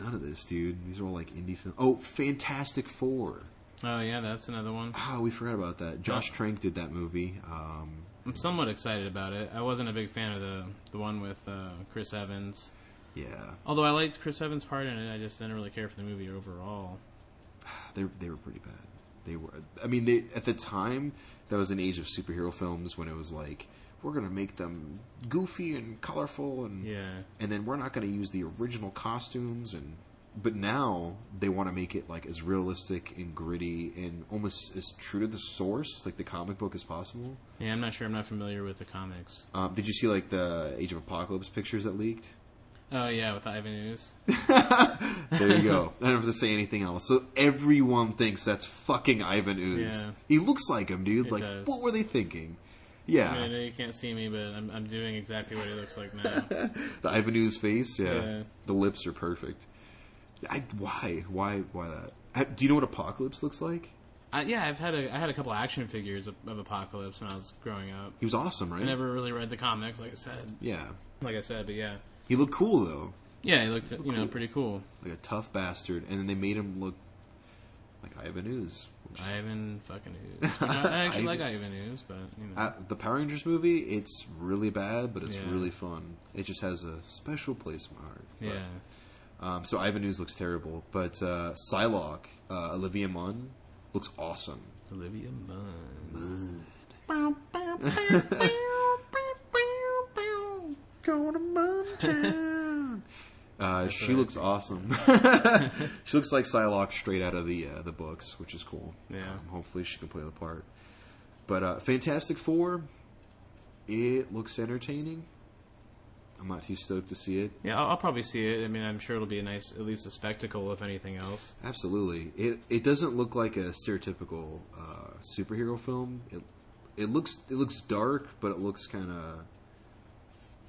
none of this, dude. These are all like indie films. Oh, Fantastic Four. Oh yeah, that's another one. Ah, we forgot about that. Josh Trank did that movie. Um, I'm somewhat excited about it. I wasn't a big fan of the the one with uh, Chris Evans. yeah, Although I liked Chris Evans' part in it, I just didn't really care for the movie overall. they they were pretty bad. They were. I mean, they at the time that was an age of superhero films when it was like we're gonna make them goofy and colorful and Yeah. and then we're not gonna use the original costumes and but now they want to make it like as realistic and gritty and almost as true to the source, like the comic book, as possible. Yeah, I'm not sure. I'm not familiar with the comics. Um, did you see like the Age of Apocalypse pictures that leaked? Oh yeah, with Ivan Ooze. There you go. I don't have to say anything else. So everyone thinks that's fucking Ivan Ooze. Yeah. He looks like him, dude. It like, does. what were they thinking? Yeah, I, mean, I know you can't see me, but I'm, I'm doing exactly what he looks like now. the Ivan Ooze face. Yeah. Yeah. the lips are perfect. I, why? Why? Why that? Uh, Do you know what Apocalypse looks like? I, yeah, I've had a I had a couple action figures of, of Apocalypse when I was growing up. He was awesome, right? I never really read the comics, like I said. Yeah, Like I said, but yeah, he looked cool though, yeah, he looked you know pretty cool. like a tough bastard. And then they made him look like Ivan Ooze. is- Ivan fucking Ooze. You know, I actually like Ivan Ooze, but you know, Uh, the Power Rangers movie, it's really bad, but it's Yeah. really fun. It just has a special place in my heart. But, yeah. Um, so Ivan Ooze looks terrible, but uh, Psylocke, uh, Olivia Munn, looks awesome. Olivia Munn. Go to Mountain. uh, she looks awesome. she looks like Psylocke straight out of the uh, the books, which is cool. Yeah. Um, hopefully, she can play the part. But uh, Fantastic Four, it looks entertaining. I'm not too stoked to see it. Yeah, I'll, I'll probably see it. I mean, I'm sure it'll be a nice, at least a spectacle, if anything else. Absolutely, it it doesn't look like a stereotypical uh, superhero film. It it looks it looks dark, but it looks kind of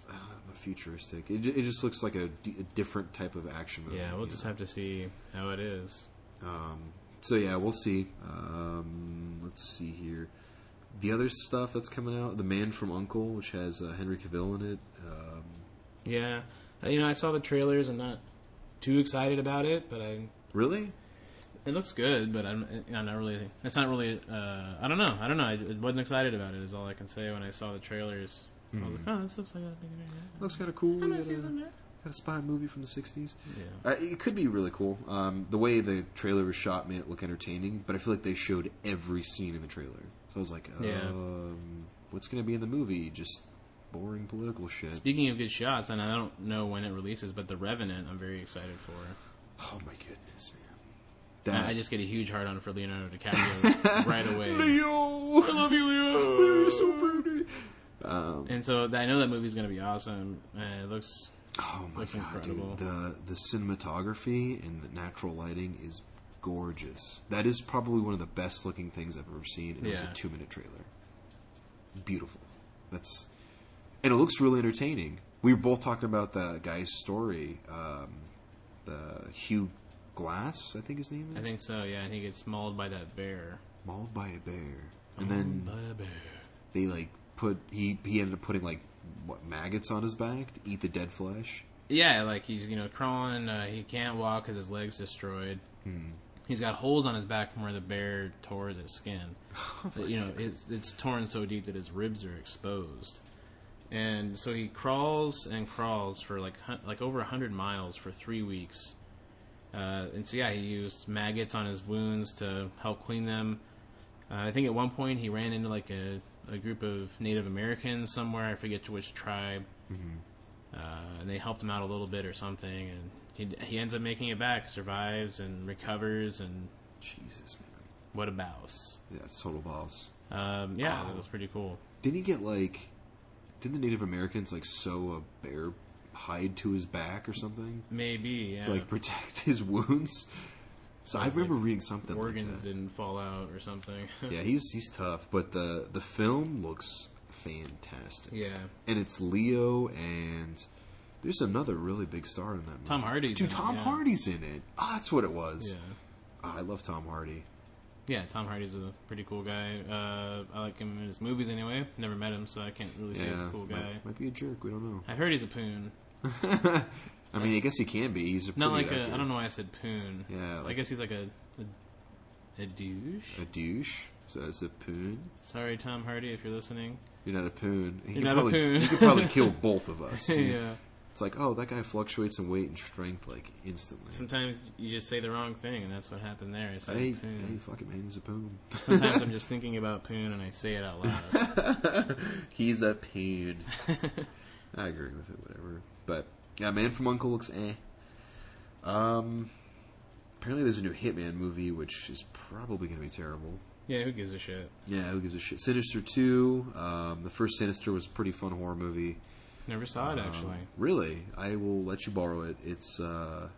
don't know, futuristic. It it just looks like a, d- a different type of action movie. Yeah, we'll just know? have to see how it is. Um, so yeah, we'll see. Um, let's see here. The other stuff that's coming out, The Man from Uncle, which has uh, Henry Cavill in it. Um, Yeah, uh, you know, I saw the trailers. I'm not too excited about it, but I really? it looks good. But I'm, I'm not really. It's not really. Uh, I don't know. I don't know. I, I wasn't excited about it. Is all I can say when I saw the trailers. I was like, oh, this looks like a Looks kind of cool. I'm Got a, got a spy movie from the '60s. Yeah. Uh, it could be really cool. Um, the way the trailer was shot made it look entertaining, but I feel like they showed every scene in the trailer. So I was like, um, Yeah. what's going to be in the movie? Just boring political shit. Speaking of good shots, and I don't know when it releases, but The Revenant, I'm very excited for. Oh my goodness, man! I, That I just get a huge heart on for Leonardo DiCaprio right away. Leo, I love you, Leo. You're so pretty. Um, And so I know that movie's going to be awesome. Uh, it looks oh my Looks god, incredible. dude! The the cinematography and the natural lighting is gorgeous. That is probably one of the best looking things I've ever seen. It was a two minute trailer. Beautiful. That's and it looks really entertaining. We were both talking about the guy's story, um, the Hugh Glass, I think his name is. I think so, yeah. And he gets mauled by that bear. mauled by a bear, and then by a bear. they like put he he ended up putting like what maggots on his back to eat the dead flesh. Yeah, like he's you know crawling. Uh, he can't walk because his legs destroyed. Hmm. He's got holes on his back from where the bear tore his skin. Oh you know, it's, it's torn so deep that his ribs are exposed. And so he crawls and crawls for like like over hundred miles for three weeks. Uh, and so yeah, he used maggots on his wounds to help clean them. Uh, I think at one point he ran into like a, a group of Native Americans somewhere. I forget to which tribe. Uh, and they helped him out a little bit or something, and he he ends up making it back, survives and recovers, and Jesus, man, what a bouse! yeah, it's total boss. Um, yeah, Oh. that was pretty cool. Didn't he get like? Didn't the Native Americans like sew a bear hide to his back or something Maybe yeah, to like protect his wounds? So I remember like reading something organs like that. didn't fall out or something. Yeah, he's he's tough, but the the film looks fantastic. yeah. and it's Leo and there's another really big star in that movie. Tom Hardy's Dude, in it, Tom yeah. Hardy's in it. Ah, that's what it was. Yeah, Ah, I love Tom Hardy. Yeah. Tom Hardy's a pretty cool guy. Uh, I like him in his movies anyway. Never met him, so I can't really say he's a cool guy. might, might be a jerk. We don't know. I heard he's a poon. I mean, I guess he can be. He's a Not like a. I don't know why I said poon. Yeah, I like guess he's like a a, a douche. a douche. So it's a poon. Sorry, Tom Hardy, if you're listening. You're not a poon. He You're could not a probably, poon. He could probably kill both of us. yeah. It's like, oh, that guy fluctuates in weight and strength like instantly. Sometimes you just say the wrong thing, and that's what happened there. I said Hey, poon. hey, fucking man, he's a poon. Sometimes I'm just thinking about poon, and I say it out loud. he's a poon. I agree with it, whatever. But yeah, Man from Uncle looks eh. Um, apparently there's a new Hitman movie, which is probably going to be terrible. yeah, who gives a shit? Yeah, who gives a shit? Sinister Two. Um, the first Sinister was a pretty fun horror movie. Never saw it Um, actually. really, I will let you borrow it. It's uh,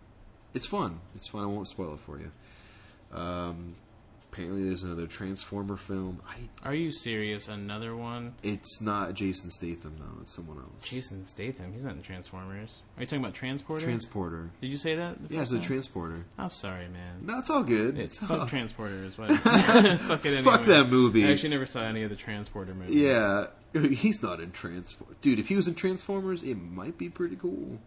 it's fun. It's fun. I won't spoil it for you. Um, apparently, there's another Transformer film. I Are you serious? Another one? It's not Jason Statham though. It's someone else. Jason Statham. He's not in Transformers. Are you talking about Transporter? Transporter. Did you say that? the Yeah, first it's a time? transporter. I'm sorry, man. No, it's all good. It's all- fuck Transporter as well. fuck it anyway. Fuck that movie. I actually never saw any of the Transporter movies. Yeah, he's not in Transformers. Dude, if he was in Transformers, it might be pretty cool.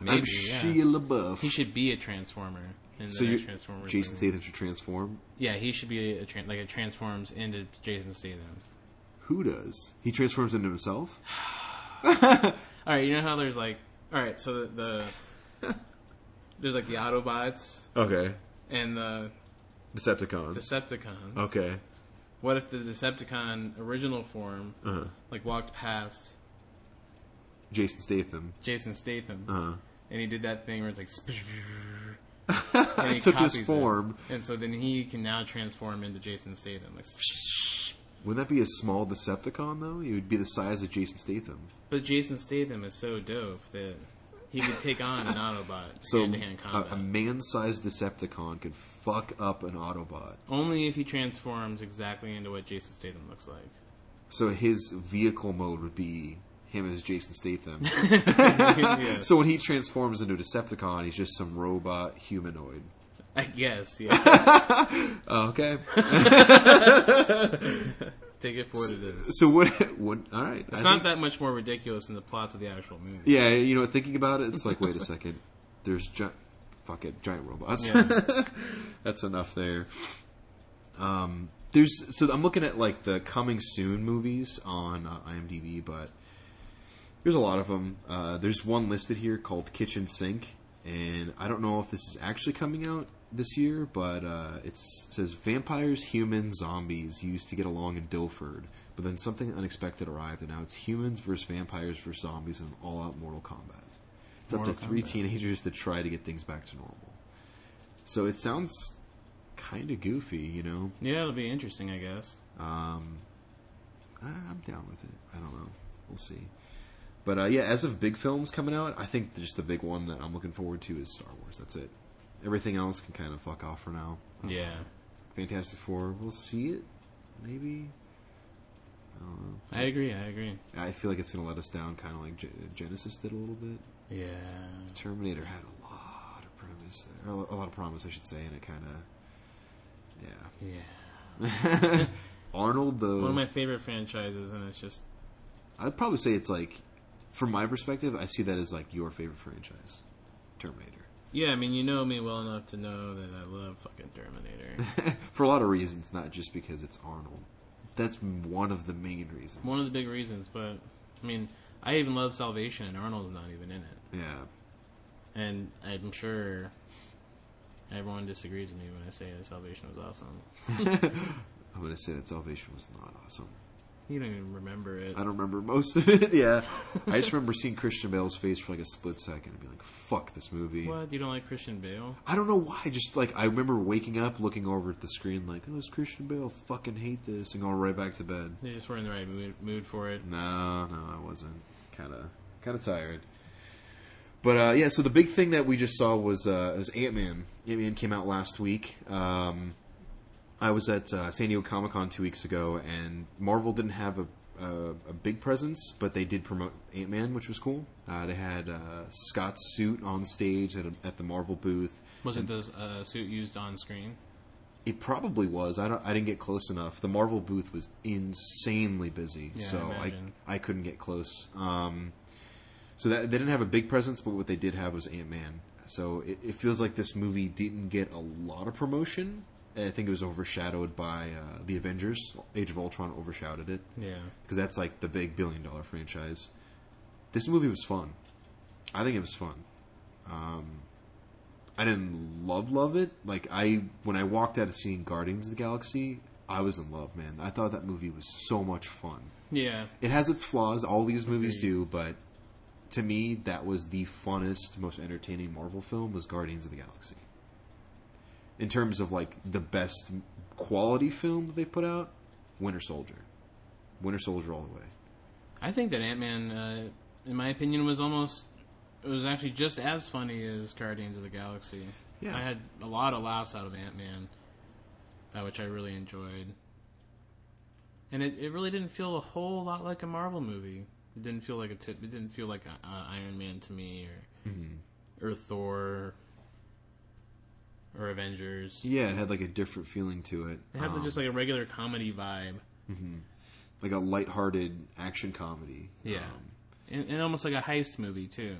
Maybe, I'm yeah. Shia LaBeouf. He should be a Transformer the so next you Transformers. Jason movie. Statham should transform. Yeah, he should be a tran like a transforms into Jason Statham. Who does? He transforms into himself. All right, you know how there's like, all right, so the, the there's like the Autobots Okay. and the Decepticons. Decepticons. okay. What if the Decepticon original form Uh-huh. like walked past Jason Statham. Jason Statham Uh-huh. and he did that thing where it's like. I he took his copies it. form. and so then he can now transform into Jason Statham. Like, Wouldn't that be a small Decepticon though? It would be the size of Jason Statham. but Jason Statham is so dope that he could take on an Autobot So hand-to-hand a, combat. a man-sized Decepticon could fuck up an Autobot. Only if he transforms exactly into what Jason Statham looks like. So his vehicle mode would be him as Jason Statham. Yeah. So when he transforms into Decepticon, he's just some robot humanoid. I guess, yeah. Okay. Take it for what it is. So what? What? All right. It's I not think- that much more ridiculous than the plots of the actual movie. Yeah, you know, thinking about it, it's like, wait a second. There's gi- fuck it, giant robots. Yeah. That's enough there. Um, there's so I'm looking at like the coming soon movies on uh, IMDb, but there's a lot of them. Uh, there's one listed here called Kitchen Sink, and I don't know if this is actually coming out this year, but uh, it's, it says vampires, humans, zombies used to get along in Dilford, but then something unexpected arrived, and now it's humans versus vampires versus zombies in all-out Mortal Kombat. It's up Mortal to three Kombat. teenagers to try to get things back to normal. So it sounds kind of goofy, you know. Yeah, it'll be interesting, I guess. Um, I, I'm down with it. I don't know. We'll see. But uh, yeah, as of big films coming out, I think just the big one that I'm looking forward to is Star Wars. That's it. Everything else can kind of fuck off for now. Uh, Yeah. Fantastic Four, we'll see it. Maybe. I don't know. I agree, I agree. I feel like it's going to let us down, kind of like Ge- Genisys did a little bit. Yeah. Terminator had a lot of promise, there, or a lot of promise, I should say, and it kind of, Yeah. yeah. Arnold, though, One of my favorite franchises, and it's just. I'd probably say it's like, from my perspective, I see that as like your favorite franchise, Terminator. Yeah, I mean, you know me well enough to know that I love fucking Terminator. For a lot of reasons, not just because it's Arnold. That's one of the main reasons. One of the big reasons, but I mean, I even love Salvation, and Arnold's not even in it. yeah. And I'm sure everyone disagrees with me when I say that Salvation was awesome. I'm gonna say that Salvation was not awesome. You don't even remember it. I don't remember most of it. Yeah, I just remember seeing Christian Bale's face for like a split second and being like, "Fuck this movie." What? You don't like Christian Bale? I don't know why. Just like I remember waking up, looking over at the screen, like, "Oh, it's Christian Bale. Fucking hate this," and going right back to bed. You just weren't in the right mood, mood for it. No, no, I wasn't. Kind of, kind of tired. But uh, yeah, so the big thing that we just saw was uh, was Ant Man. Ant Man came out last week. Um, I was at uh, San Diego Comic Con two weeks ago, and Marvel didn't have a, a, a big presence, but they did promote Ant Man, which was cool. Uh, they had uh, Scott's suit on stage at, a, at the Marvel booth. Was it the uh, suit used on screen? It probably was. I don't. I didn't get close enough. The Marvel booth was insanely busy, Yeah, so I, imagine. I couldn't get close. Um, so that they didn't have a big presence, but what they did have was Ant Man. So it, it feels like this movie didn't get a lot of promotion. I think it was overshadowed by uh, the Avengers. Age of Ultron overshadowed it Yeah. because that's like the big billion dollar franchise. This movie was fun. I think it was fun. Um, I didn't love love it. Like I when I walked out of seeing Guardians of the Galaxy, I was in love, man. I thought that movie was so much fun. Yeah, It has its flaws, all these movies do, but to me that was the funnest, most entertaining Marvel film was Guardians of the Galaxy. In terms of like the best quality film that they've put out, Winter Soldier. Winter Soldier all the way. I think that Ant Man, uh, in my opinion, was almost it was actually just as funny as Guardians of the Galaxy. Yeah. I had a lot of laughs out of Ant Man, uh, which I really enjoyed. And it, it really didn't feel a whole lot like a Marvel movie. It didn't feel like a tip. It didn't feel like a, uh, Iron Man to me, or Mm-hmm. or Thor, or Avengers. Yeah, it had like a different feeling to it. It had Um, just like a regular comedy vibe. like a lighthearted action comedy. Yeah. Um, And, and almost like a heist movie too.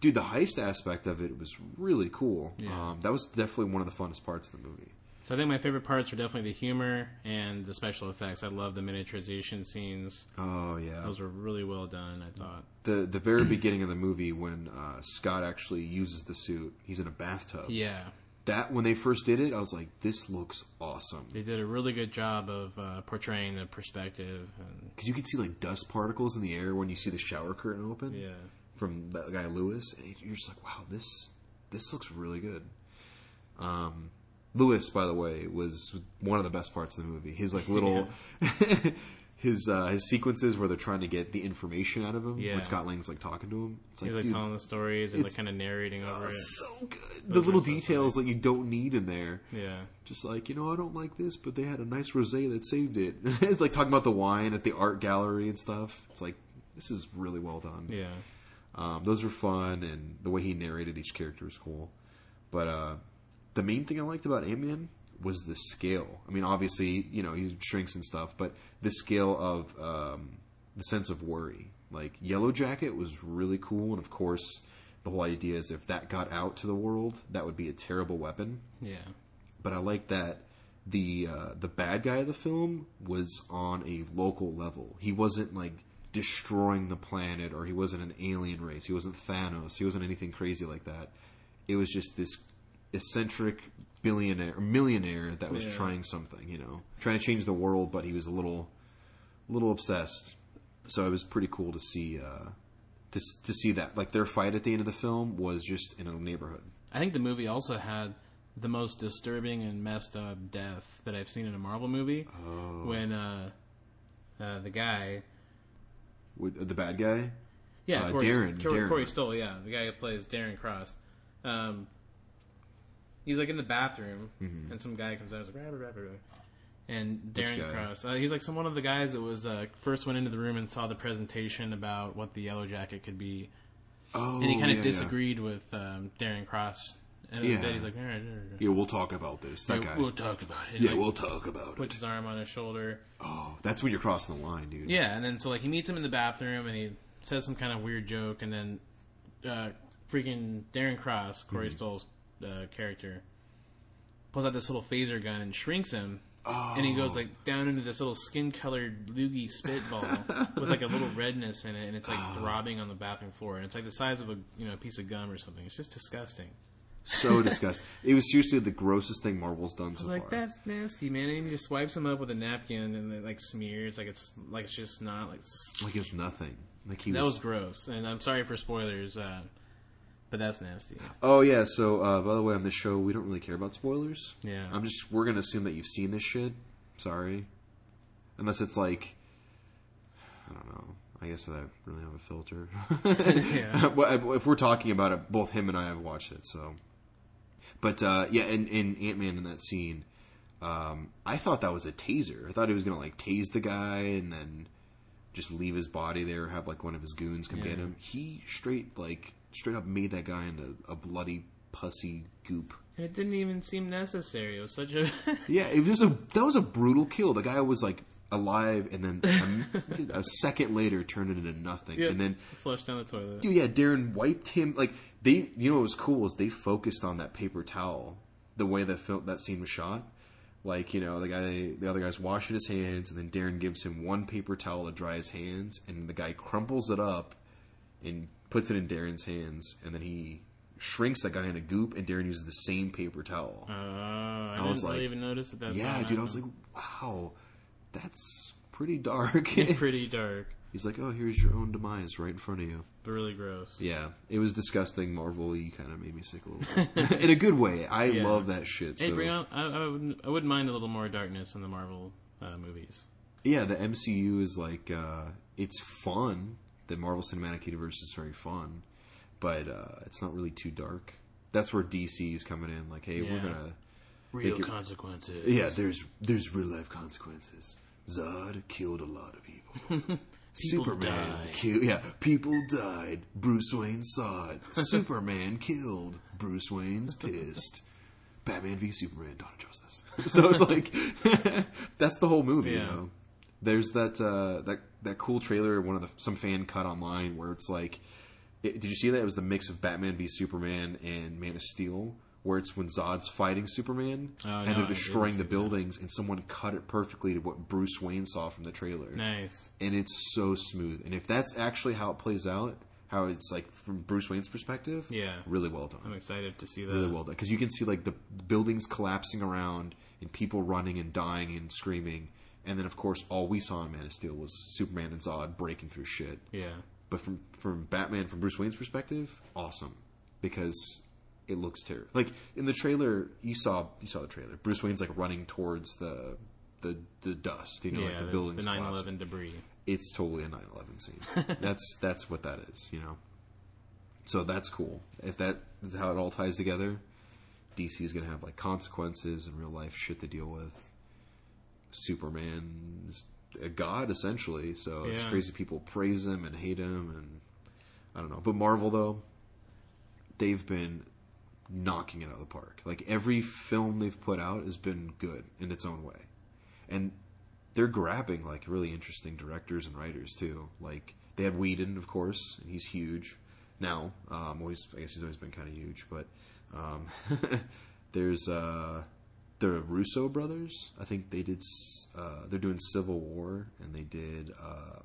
dude, the heist aspect of it was really cool. Yeah. Um, that was definitely one of the funnest parts of the movie. So I think my favorite parts were definitely the humor and the special effects. I love the miniaturization scenes. Oh yeah, Those were really well done. I thought. the the very beginning of the movie when uh, Scott actually uses the suit. He's in a bathtub. Yeah, That when they first did it, I was like, this looks awesome they did a really good job of uh, portraying the perspective. And because you could see like dust particles in the air when you see the shower curtain open. yeah, from that guy Lewis, and you're just like, wow, this this looks really good. Um, Lewis, by the way, was one of the best parts of the movie. His like little his uh, his sequences where they're trying to get the information out of him. Yeah. When Scott Lang's like talking to him, it's like, was like dude, telling the stories and like kind of narrating over it. so good. The little are so details that you don't need in there. Yeah, Just like you know, I don't like this, but they had a nice rosé that saved it. it's like talking about the wine at the art gallery and stuff. It's like this is really well done. yeah, Um, those were fun, and the way he narrated each character was cool. But uh, the main thing I liked about Ant Man was the scale. I mean, obviously, you know, he shrinks and stuff, but the scale of um, the sense of worry. Like Yellow Jacket was really cool, and of course, the whole idea is if that got out to the world, that would be a terrible weapon. yeah. But I like that the uh, the bad guy of the film was on a local level. He wasn't like destroying the planet, or he wasn't an alien race. He wasn't Thanos. He wasn't anything crazy like that. It was just this eccentric billionaire, millionaire that was Yeah. trying something. You know, trying to change the world, but he was a little, little obsessed. So it was pretty cool to see. Uh, to, to see that like their fight at the end of the film was just in a neighborhood I think the movie also had the most disturbing and messed up death that I've seen in a Marvel movie. Oh. When uh, uh, the guy, With- the bad guy yeah, Uh, Corey, Darren, Corey, Darren. Corey Stoll, yeah, the guy who plays Darren Cross. Um, he's like in the bathroom, and some guy comes out and is like, "Rah, rah, rah, rah." and Mm-hmm. Darren? Cross. Uh, he's like some one of the guys that was uh, first went into the room and saw the presentation about what the Yellow Jacket could be, Oh, and he kind of yeah, yeah. disagreed with um, Darren Cross. And Yeah. yeah. he's like, "Rah, rah, rah, rah." Yeah, we'll talk about this. That Yeah, guy. We'll talk about it. Yeah, like, we'll talk about puts it. his arm on his shoulder. Oh, that's when you're crossing the line, dude. Yeah, and then so like he meets him in the bathroom and he says some kind of weird joke, and then uh, freaking Darren Cross, Corey Mm-hmm. Stoll's uh, character, pulls out this little phaser gun and shrinks him. Oh. And he goes like down into this little skin-colored loogie spitball with like a little redness in it, and it's like Oh. throbbing on the bathroom floor, and it's like the size of a you know piece of gum or something. It's just disgusting. So disgusting. It was seriously the grossest thing Marvel's done I so was like, far. that's nasty, man. And he just swipes him up with a napkin and it like smears like it's like it's just not like Like it's nothing. Like he That was. was gross, and I'm sorry for spoilers, uh, but that's nasty. Oh yeah. So uh, by the way, on this show, we don't really care about spoilers. Yeah. I'm just we're gonna assume that you've seen this shit. Sorry, unless it's like I don't know. I guess I really have a filter. Yeah. If we're talking about it, both him and I have watched it. So, but uh, yeah, in, in Ant Man in that scene, um, I thought that was a taser. I thought he was gonna like tase the guy and then just leave his body there, have like one of his goons come get him. He straight like straight up made that guy into a bloody pussy goop. And it didn't even seem necessary. It was such a Yeah, it was a that was a brutal kill. The guy was like alive, and then a, a second later turned it into nothing. yeah, And then, flushed down the toilet. dude, yeah, Darren wiped him. Like they, you know, what was cool is they focused on that paper towel, the way that fil- that scene was shot. Like you know, the guy, the other guy's washing his hands, and then Darren gives him one paper towel to dry his hands, and the guy crumples it up and puts it in Darren's hands, and then he shrinks that guy in a goop, and Darren uses the same paper towel. Uh, I, I was didn't like- really even notice that. That's yeah, dude, I was like, wow, that's pretty dark. pretty dark, He's like, oh, here's your own demise right in front of you. but really gross. Yeah, it was disgusting. Marvel, you kind of made me sick a little bit in a good way. I Yeah. love that shit. Hey, so bring on. I, I, wouldn't, I wouldn't mind a little more darkness in the Marvel uh, movies. yeah, the MCU is like uh, it's fun. The Marvel Cinematic Universe is very fun, but uh, it's not really too dark. That's where DC is coming in. Like, hey, we're gonna Real it- consequences. yeah. There's there's real life consequences. Zod killed a lot of people. Superman killed. Yeah, people died. Bruce Wayne saw it. Superman killed. Bruce Wayne's pissed. Batman v Superman: of Justice. so it's like that's the whole movie. You know, there's that uh, that that cool trailer. One of the some fan cut online where it's like, it, did you see that? It was the mix of Batman v Superman and Man of Steel. Where it's when Zod's fighting Superman Oh, and no, they're destroying the that. buildings, and someone cut it perfectly to what Bruce Wayne saw from the trailer Nice. and it's so smooth. And if that's actually how it plays out, how it's like from Bruce Wayne's perspective, Yeah. really well done, I'm excited to see that. really well done. Because you can see like the buildings collapsing around and people running and dying and screaming, and then of course all we saw in Man of Steel was Superman and Zod breaking through shit. Yeah. But from from Batman, from Bruce Wayne's perspective, awesome because it looks terrible. Like in the trailer, you saw you saw the trailer. Bruce Wayne's like running towards the the the dust, you know, yeah. like the, the, buildings the 9/11 debris. it's totally a 9/11 scene. that's that's what that is, you know. So that's cool. If that is how it all ties together, DC is going to have like consequences and real life shit to deal with. Superman's a god essentially, so it's crazy people praise him and hate him and I don't know. But Marvel though, they've been knocking it out of the park. Like every film they've put out has been good in its own way. And they're grabbing like really interesting directors and writers too. Like they had Whedon, of course, and he's huge now. Um, always, I guess he's always been kind of huge, but um, there's uh, the Russo brothers. I think they did. Uh, they're doing Civil War, and they did um,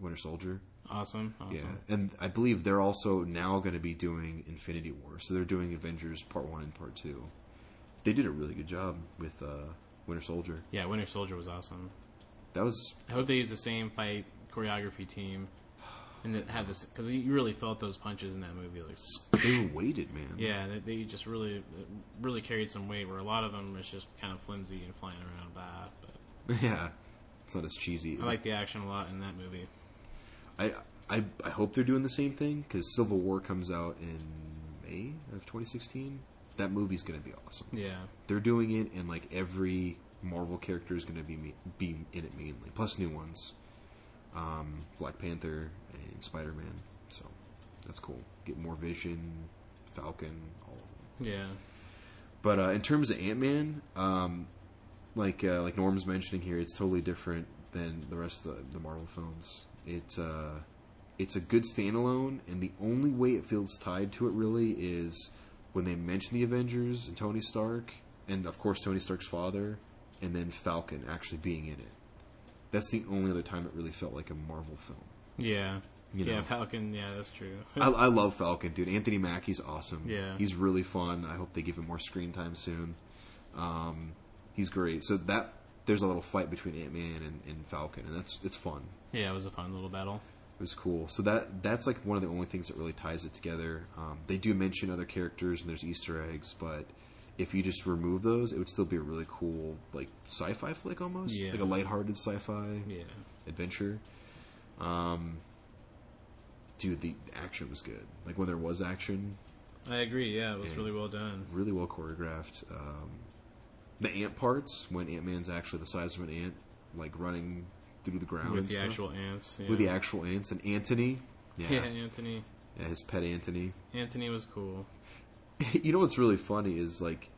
Winter Soldier. Awesome. Awesome. Yeah, and I believe they're also now going to be doing Infinity War. So they're doing Avengers Part One and Part Two. They did a really good job with uh, Winter Soldier. Yeah, Winter Soldier was awesome. That was I hope they use the same fight choreography team, and that have this because you really felt those punches in that movie. Like, they were weighted, man. yeah, they, they just really, really carried some weight. Where a lot of them is just kind of flimsy and flying around bad. But yeah. It's not as cheesy. I like the action a lot in that movie. I, I, I hope they're doing the same thing because Civil War comes out in May of 2016. That movie's going to be awesome. Yeah, They're doing it, and like every Marvel character is going to be me- be in it mainly, plus new ones, um, Black Panther and Spider Man. So that's cool. Get more Vision, Falcon, all of them. yeah, But uh, in terms of Ant Man, um, like uh, like Norm's mentioning here, it's totally different than the rest of the, the Marvel films. It uh, it's a good standalone, and the only way it feels tied to it really is when they mention the Avengers and Tony Stark, and of course Tony Stark's father, and then Falcon actually being in it. That's the only other time it really felt like a Marvel film. yeah, You yeah. Falcon. Yeah, that's true. I, I love Falcon, dude. Anthony Mackie's awesome. Yeah. he's really fun. I hope they give him more screen time soon. Um, he's great. So that there's a little fight between Ant Man and, and Falcon, and that's it's fun. yeah, it was a fun little battle. It was cool. So that that's like one of the only things that really ties it together. Um, they do mention other characters and there's Easter eggs, but if you just remove those, it would still be a really cool like sci-fi flick almost, Yeah. like a lighthearted sci-fi Yeah, adventure. Um, dude, the action was good. Like when there was action, I agree. Yeah, it was really well done. really well choreographed. Um, the ant parts when Ant Man's actually the size of an ant, like running through the ground with the stuff. actual ants. Yeah. with the actual ants and Antony, yeah, yeah, Anthony. yeah, his pet Antony. Anthony was cool. you know what's really funny is like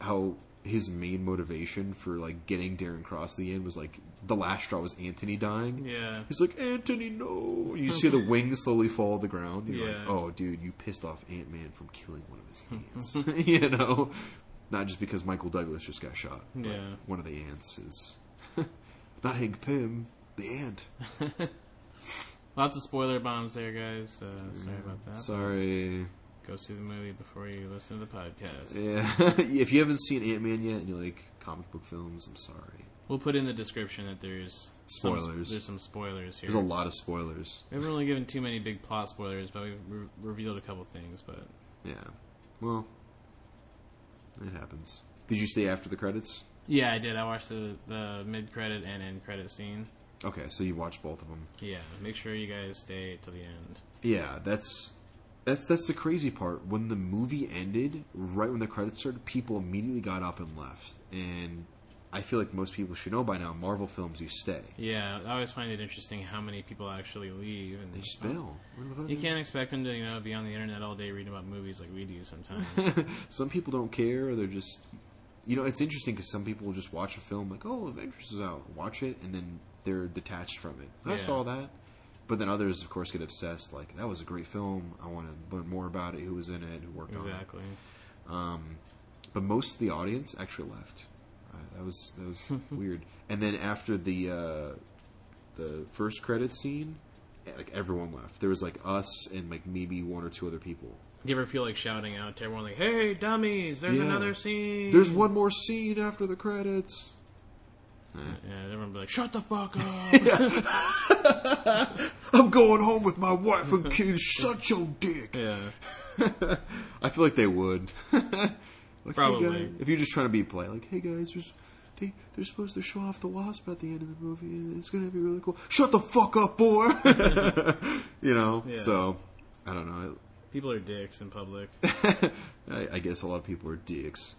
how his main motivation for like getting Darren Cross to the end was like the last straw was Antony dying. Yeah. He's like, Antony, no. You see the wings slowly fall to the ground. You're like, oh, dude, you pissed off Ant Man from killing one of his ants. you know? Not just because Michael Douglas just got shot. but Yeah. One of the ants is. not Hank Pym, the ant. Lots of spoiler bombs there, guys. Uh, sorry about that. Sorry. Go see the movie before you listen to the podcast. Yeah. if you haven't seen Ant Man yet and you like comic book films, I'm sorry. We'll put in the description that there's some- Spoilers. there's some spoilers here. There's a lot of spoilers. We haven't really given too many big plot spoilers, but we've re- revealed a couple things. But Yeah. Well, it happens. Did you stay after the credits? yeah, I did. I watched the, the mid credit and end credit scene. Okay, so you watched both of them. Yeah, make sure you guys stay till the end. Yeah, that's that's that's the crazy part. When the movie ended, right when the credits started, people immediately got up and left. And I feel like most people should know by now. Marvel films, you stay. Yeah, I always find it interesting how many people actually leave, and They just bail. You can't expect them to, you know, be on the internet all day reading about movies like we do sometimes. some people don't care. They're just, you know, it's interesting because some people will just watch a film like, oh, Avengers is out, watch it, and then they're detached from it. I Yeah. saw that, but then others, of course, get obsessed. Like that was a great film. I want to learn more about it. Who was in it? Who worked on it? exactly. Um, but most of the audience actually left. Uh, that was that was weird. And then after the uh, the first credit scene, like everyone left. There was like us and like maybe one or two other people. Do you ever feel like shouting out to everyone, like, "Hey, dummies! There's Yeah. another scene. There's one more scene after the credits. Eh. Yeah, everyone be like, "Shut the fuck up!" I'm going home with my wife and kids. Shut your dick. yeah, I feel like they would. like, hey, Probably. guy- if you're just trying to be polite, like, hey guys, there's they they're supposed to show off the wasp at the end of the movie. It's gonna be really cool. Shut the fuck up, boy. you know. Yeah. So I don't know. people are dicks in public. I, I guess a lot of people are dicks,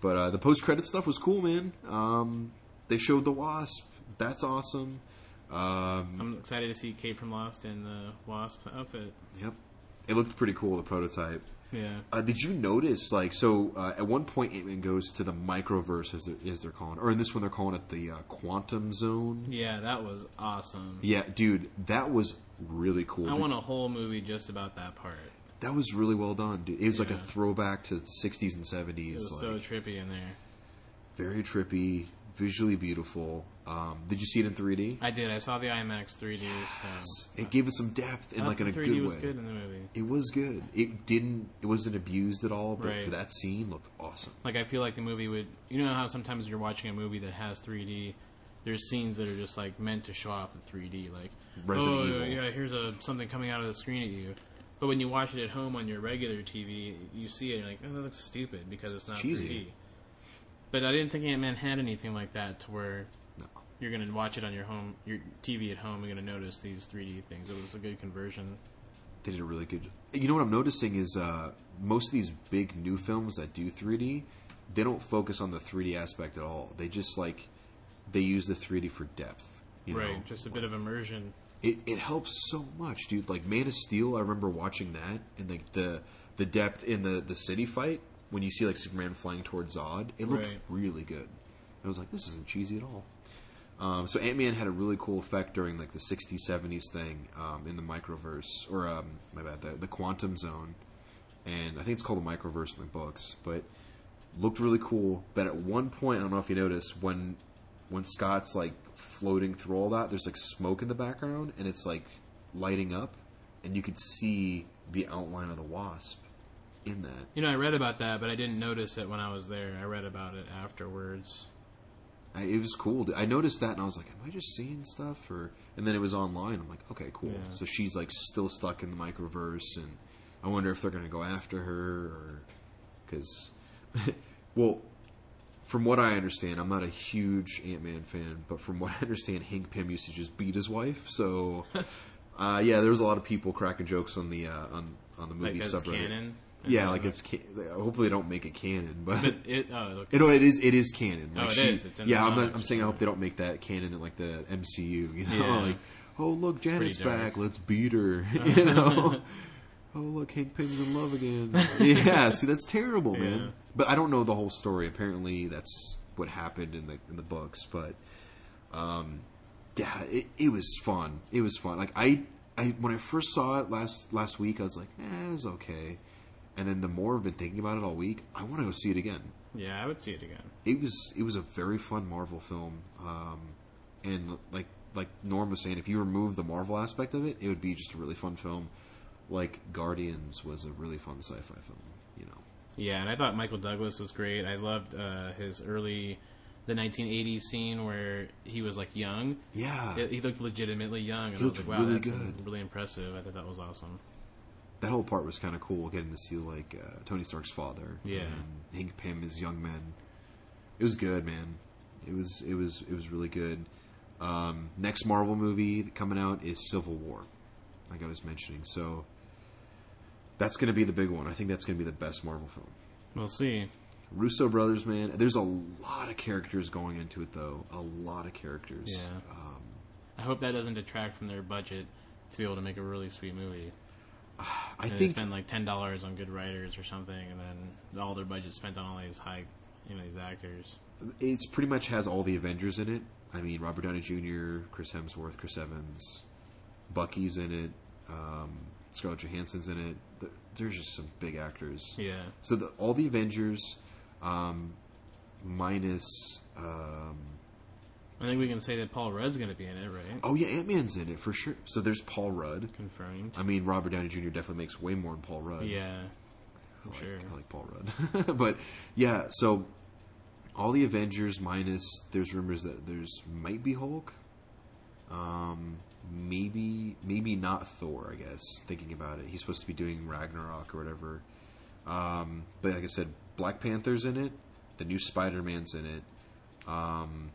but uh, the post credit stuff was cool, man. Um, they showed the wasp. That's awesome. Um, I'm excited to see Kate from Lost in the Wasp outfit. yep, it looked pretty cool. The prototype. Yeah, Uh, did you notice, like, so uh, at one point Ant Man goes to the microverse, as they're, as they're calling, or in this one they're calling it the uh, quantum zone. yeah, that was awesome. Yeah, dude, that was really cool. I dude. want a whole movie just about that part. That was really well done, dude. It was like a throwback to the '60s and '70s, It was like so trippy in there. very trippy, visually beautiful. Um, did you see it in 3D? I did. I saw the IMAX 3D. So It gave it some depth in like in a thought good 3D was way. good in the movie. It was good. It didn't. It wasn't abused at all, but Right. for that scene, looked awesome. Like I feel like the movie would. You know how sometimes you're watching a movie that has 3D. There's scenes that are just like meant to show off the 3D, like Resident oh Evil. yeah, here's a something coming out of the screen at you. But when you watch it at home on your regular TV, you see it and you're like, oh, that looks stupid because it's not cheesy. 3D. But I didn't think Ant Man had anything like that to where No. you're gonna watch it on your home, your TV at home, and gonna notice these 3D things. It was a good conversion. They did a really good. You know what I'm noticing is uh, most of these big new films that do 3D, they don't focus on the 3D aspect at all. They just like they use the 3D for depth. You right, know? just a bit of immersion. it, it helps so much, dude. Like Man of Steel, I remember watching that and like the the depth in the the city fight when you see like Superman flying towards Zod. It looked Right. really good. I was like, this isn't cheesy at all. Um, so Ant Man had a really cool effect during like the '60s, '70s thing um, in the microverse, or um, my bad, the, the quantum zone, and I think it's called the microverse in the books, but looked really cool. But at one point, I don't know if you noticed when when Scott's like floating through all that, there's like smoke in the background, and it's like lighting up, and you could see the outline of the wasp in that. You know, I read about that, but I didn't notice it when I was there. I read about it afterwards. I, it was cool. I noticed that, and I was like, "Am I just seeing stuff?" Or and then it was online. I'm like, "Okay, cool." Yeah. So she's like still stuck in the microverse, and I wonder if they're going to go after her, or because, well, from what I understand, I'm not a huge Ant Man fan, but from what I understand, Hank Pym used to just beat his wife. So, uh, yeah, there was a lot of people cracking jokes on the uh, on on the movie Like subreddit. canon. Yeah, like it's ca- hopefully they don't make it canon, but. But it. Oh, okay. Know, it is. It is canon. Oh, it she, is. It's yeah, I'm. Not. I'm saying I hope they don't make that canon in like the MCU. You know, Yeah. like oh look, Janet's back. Let's beat her. You know. oh look, Hank Pym's in love again. yeah, see that's terrible, Yeah. man. But I don't know the whole story. Apparently, that's what happened in the in the books. But um, yeah, it, it was fun. It was fun. Like I, I when I first saw it last last week, I was like, eh, it's okay. And then the more I've been thinking about it all week, I want to go see it again Yeah, I would see it again. it was it was a very fun Marvel film, um, and like like Norm was saying, if you remove the Marvel aspect of it, it would be just a really fun film. Like Guardians was a really fun sci-fi film. You know. Yeah, and I thought Michael Douglas was great. I loved uh, his early, the 1980s scene where he was like young. Yeah. He- He looked legitimately young, and He I was like, "Wow, really that's good. really impressive." I thought that was awesome. That whole part was kind of cool, getting to see like uh, Tony Stark's father, Yeah. and Hank Pym as young men. It was good, man. It was it was it was really good. Um, next Marvel movie coming out is Civil War, like I was mentioning. So that's going to be the big one. I think that's going to be the best Marvel film. We'll see. Russo brothers, man. There's a lot of characters going into it, though. A lot of characters. Yeah. Um, I hope that doesn't detract from their budget to be able to make a really sweet movie. I And they think spend like ten dollars on good writers or something, and then all their budget spent on all these high, you know, these actors. it's pretty much has all the Avengers in it. I mean, Robert Downey Jr., Chris Hemsworth, Chris Evans, Bucky's in it, um, Scarlett Johansson's in it. There's just some big actors. Yeah, So the, all the Avengers, um, minus. Um, I think we can say that Paul Rudd's going to be in it, right? oh yeah, Ant Man's in it for sure. So there's Paul Rudd. Confirmed. I mean, Robert Downey Jr. definitely makes way more than Paul Rudd. yeah, I like, sure. I like Paul Rudd. but yeah, so all the Avengers minus there's rumors that there's might be Hulk. Um maybe maybe not Thor, I guess, thinking about it. He's supposed to be doing Ragnarok or whatever. Um but like I said, Black Panther's in it, the new Spider-Man's in it. Um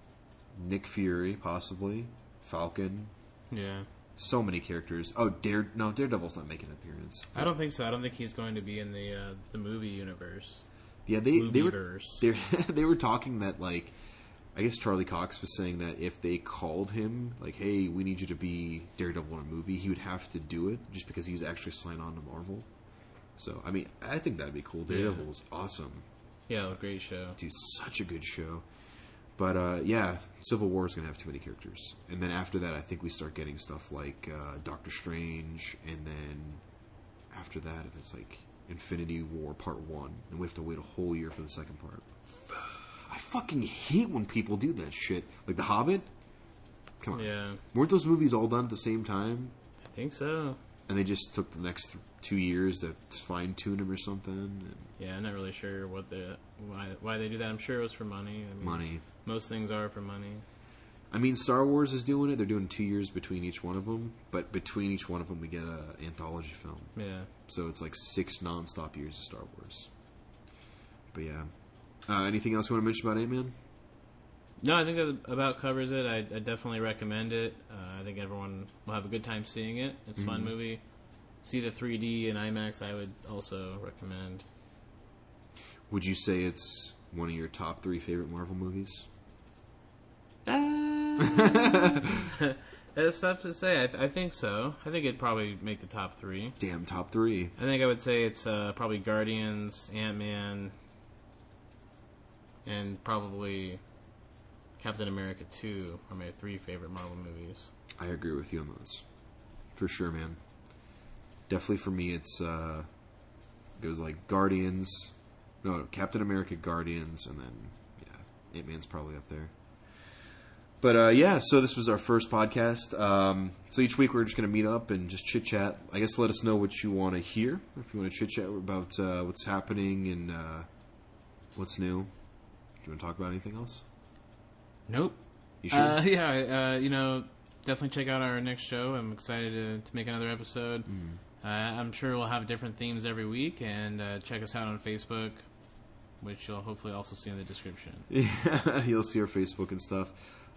Nick Fury possibly, Falcon, yeah. so many characters. Oh, Dare no, Daredevil's not making an appearance. I don't think so. I don't think he's going to be in the uh, the movie universe. Yeah, they they were they they were talking that like I guess Charlie Cox was saying that if they called him like, "Hey, we need you to be Daredevil in a movie," he would have to do it just because he's actually signed on to Marvel. So I mean, I think that'd be cool. Daredevil Yeah. was awesome, Yeah, it was a great show. dude, such a good show. But uh, yeah, Civil War is gonna have too many characters, and then after that, I think we start getting stuff like uh, Doctor Strange, and then after that, it's like Infinity War Part One, and we have to wait a whole year for the second part. I fucking hate when people do that shit, like The Hobbit. Come on, Yeah, weren't those movies all done at the same time, I think so. and they just took the next two years to fine tune them or something? And Yeah, I'm not really sure what the why why they do that. I'm sure it was for money. I mean, money. Most things are for money. I mean, Star Wars is doing it. They're doing two years between each one of them, but between each one of them, we get an anthology film. Yeah. So it's like six nonstop years of Star Wars. But yeah. Uh, anything else you want to mention about Ant Man? No, I think that about covers it. I, I definitely recommend it. Uh, I think everyone will have a good time seeing it. It's a fun movie. See the 3D in IMAX. I would also recommend. Would you say it's one of your top three favorite Marvel movies? It's tough to say. I, th- I think so. I think it'd probably make the top three. Damn, top three. I think I would say it's uh, probably Guardians, Ant Man, and probably Captain America 2 are my three favorite Marvel movies. I agree with you on those. For sure, man. Definitely for me, it's uh, goes like Guardians, no Captain America, Guardians, and then yeah, Ant Man's probably up there. But uh, yeah, so this was our first podcast. Um, so each week we're just going to meet up and just chit chat. I guess let us know what you want to hear. If you want to chit chat about uh, what's happening and uh, what's new. Do you want to talk about anything else? Nope. You sure? Uh, yeah, uh, you know, definitely check out our next show. I'm excited to, to make another episode. Uh, I'm sure we'll have different themes every week, and uh, check us out on Facebook, which you'll hopefully also see in the description. Yeah, you'll see our Facebook and stuff.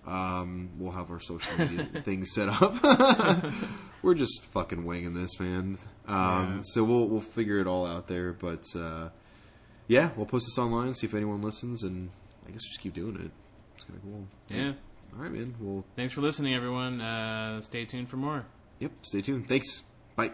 Um, we'll have our social media things set up. We're just fucking winging this, man. Um, Yeah. So we'll we'll figure it all out there. But uh, yeah, we'll post this online, see if anyone listens, and I guess just keep doing it. It's kind of cool. Yeah. All right, man. Well, Thanks for listening, everyone. Uh, stay tuned for more. yep. Stay tuned. Thanks. Bye.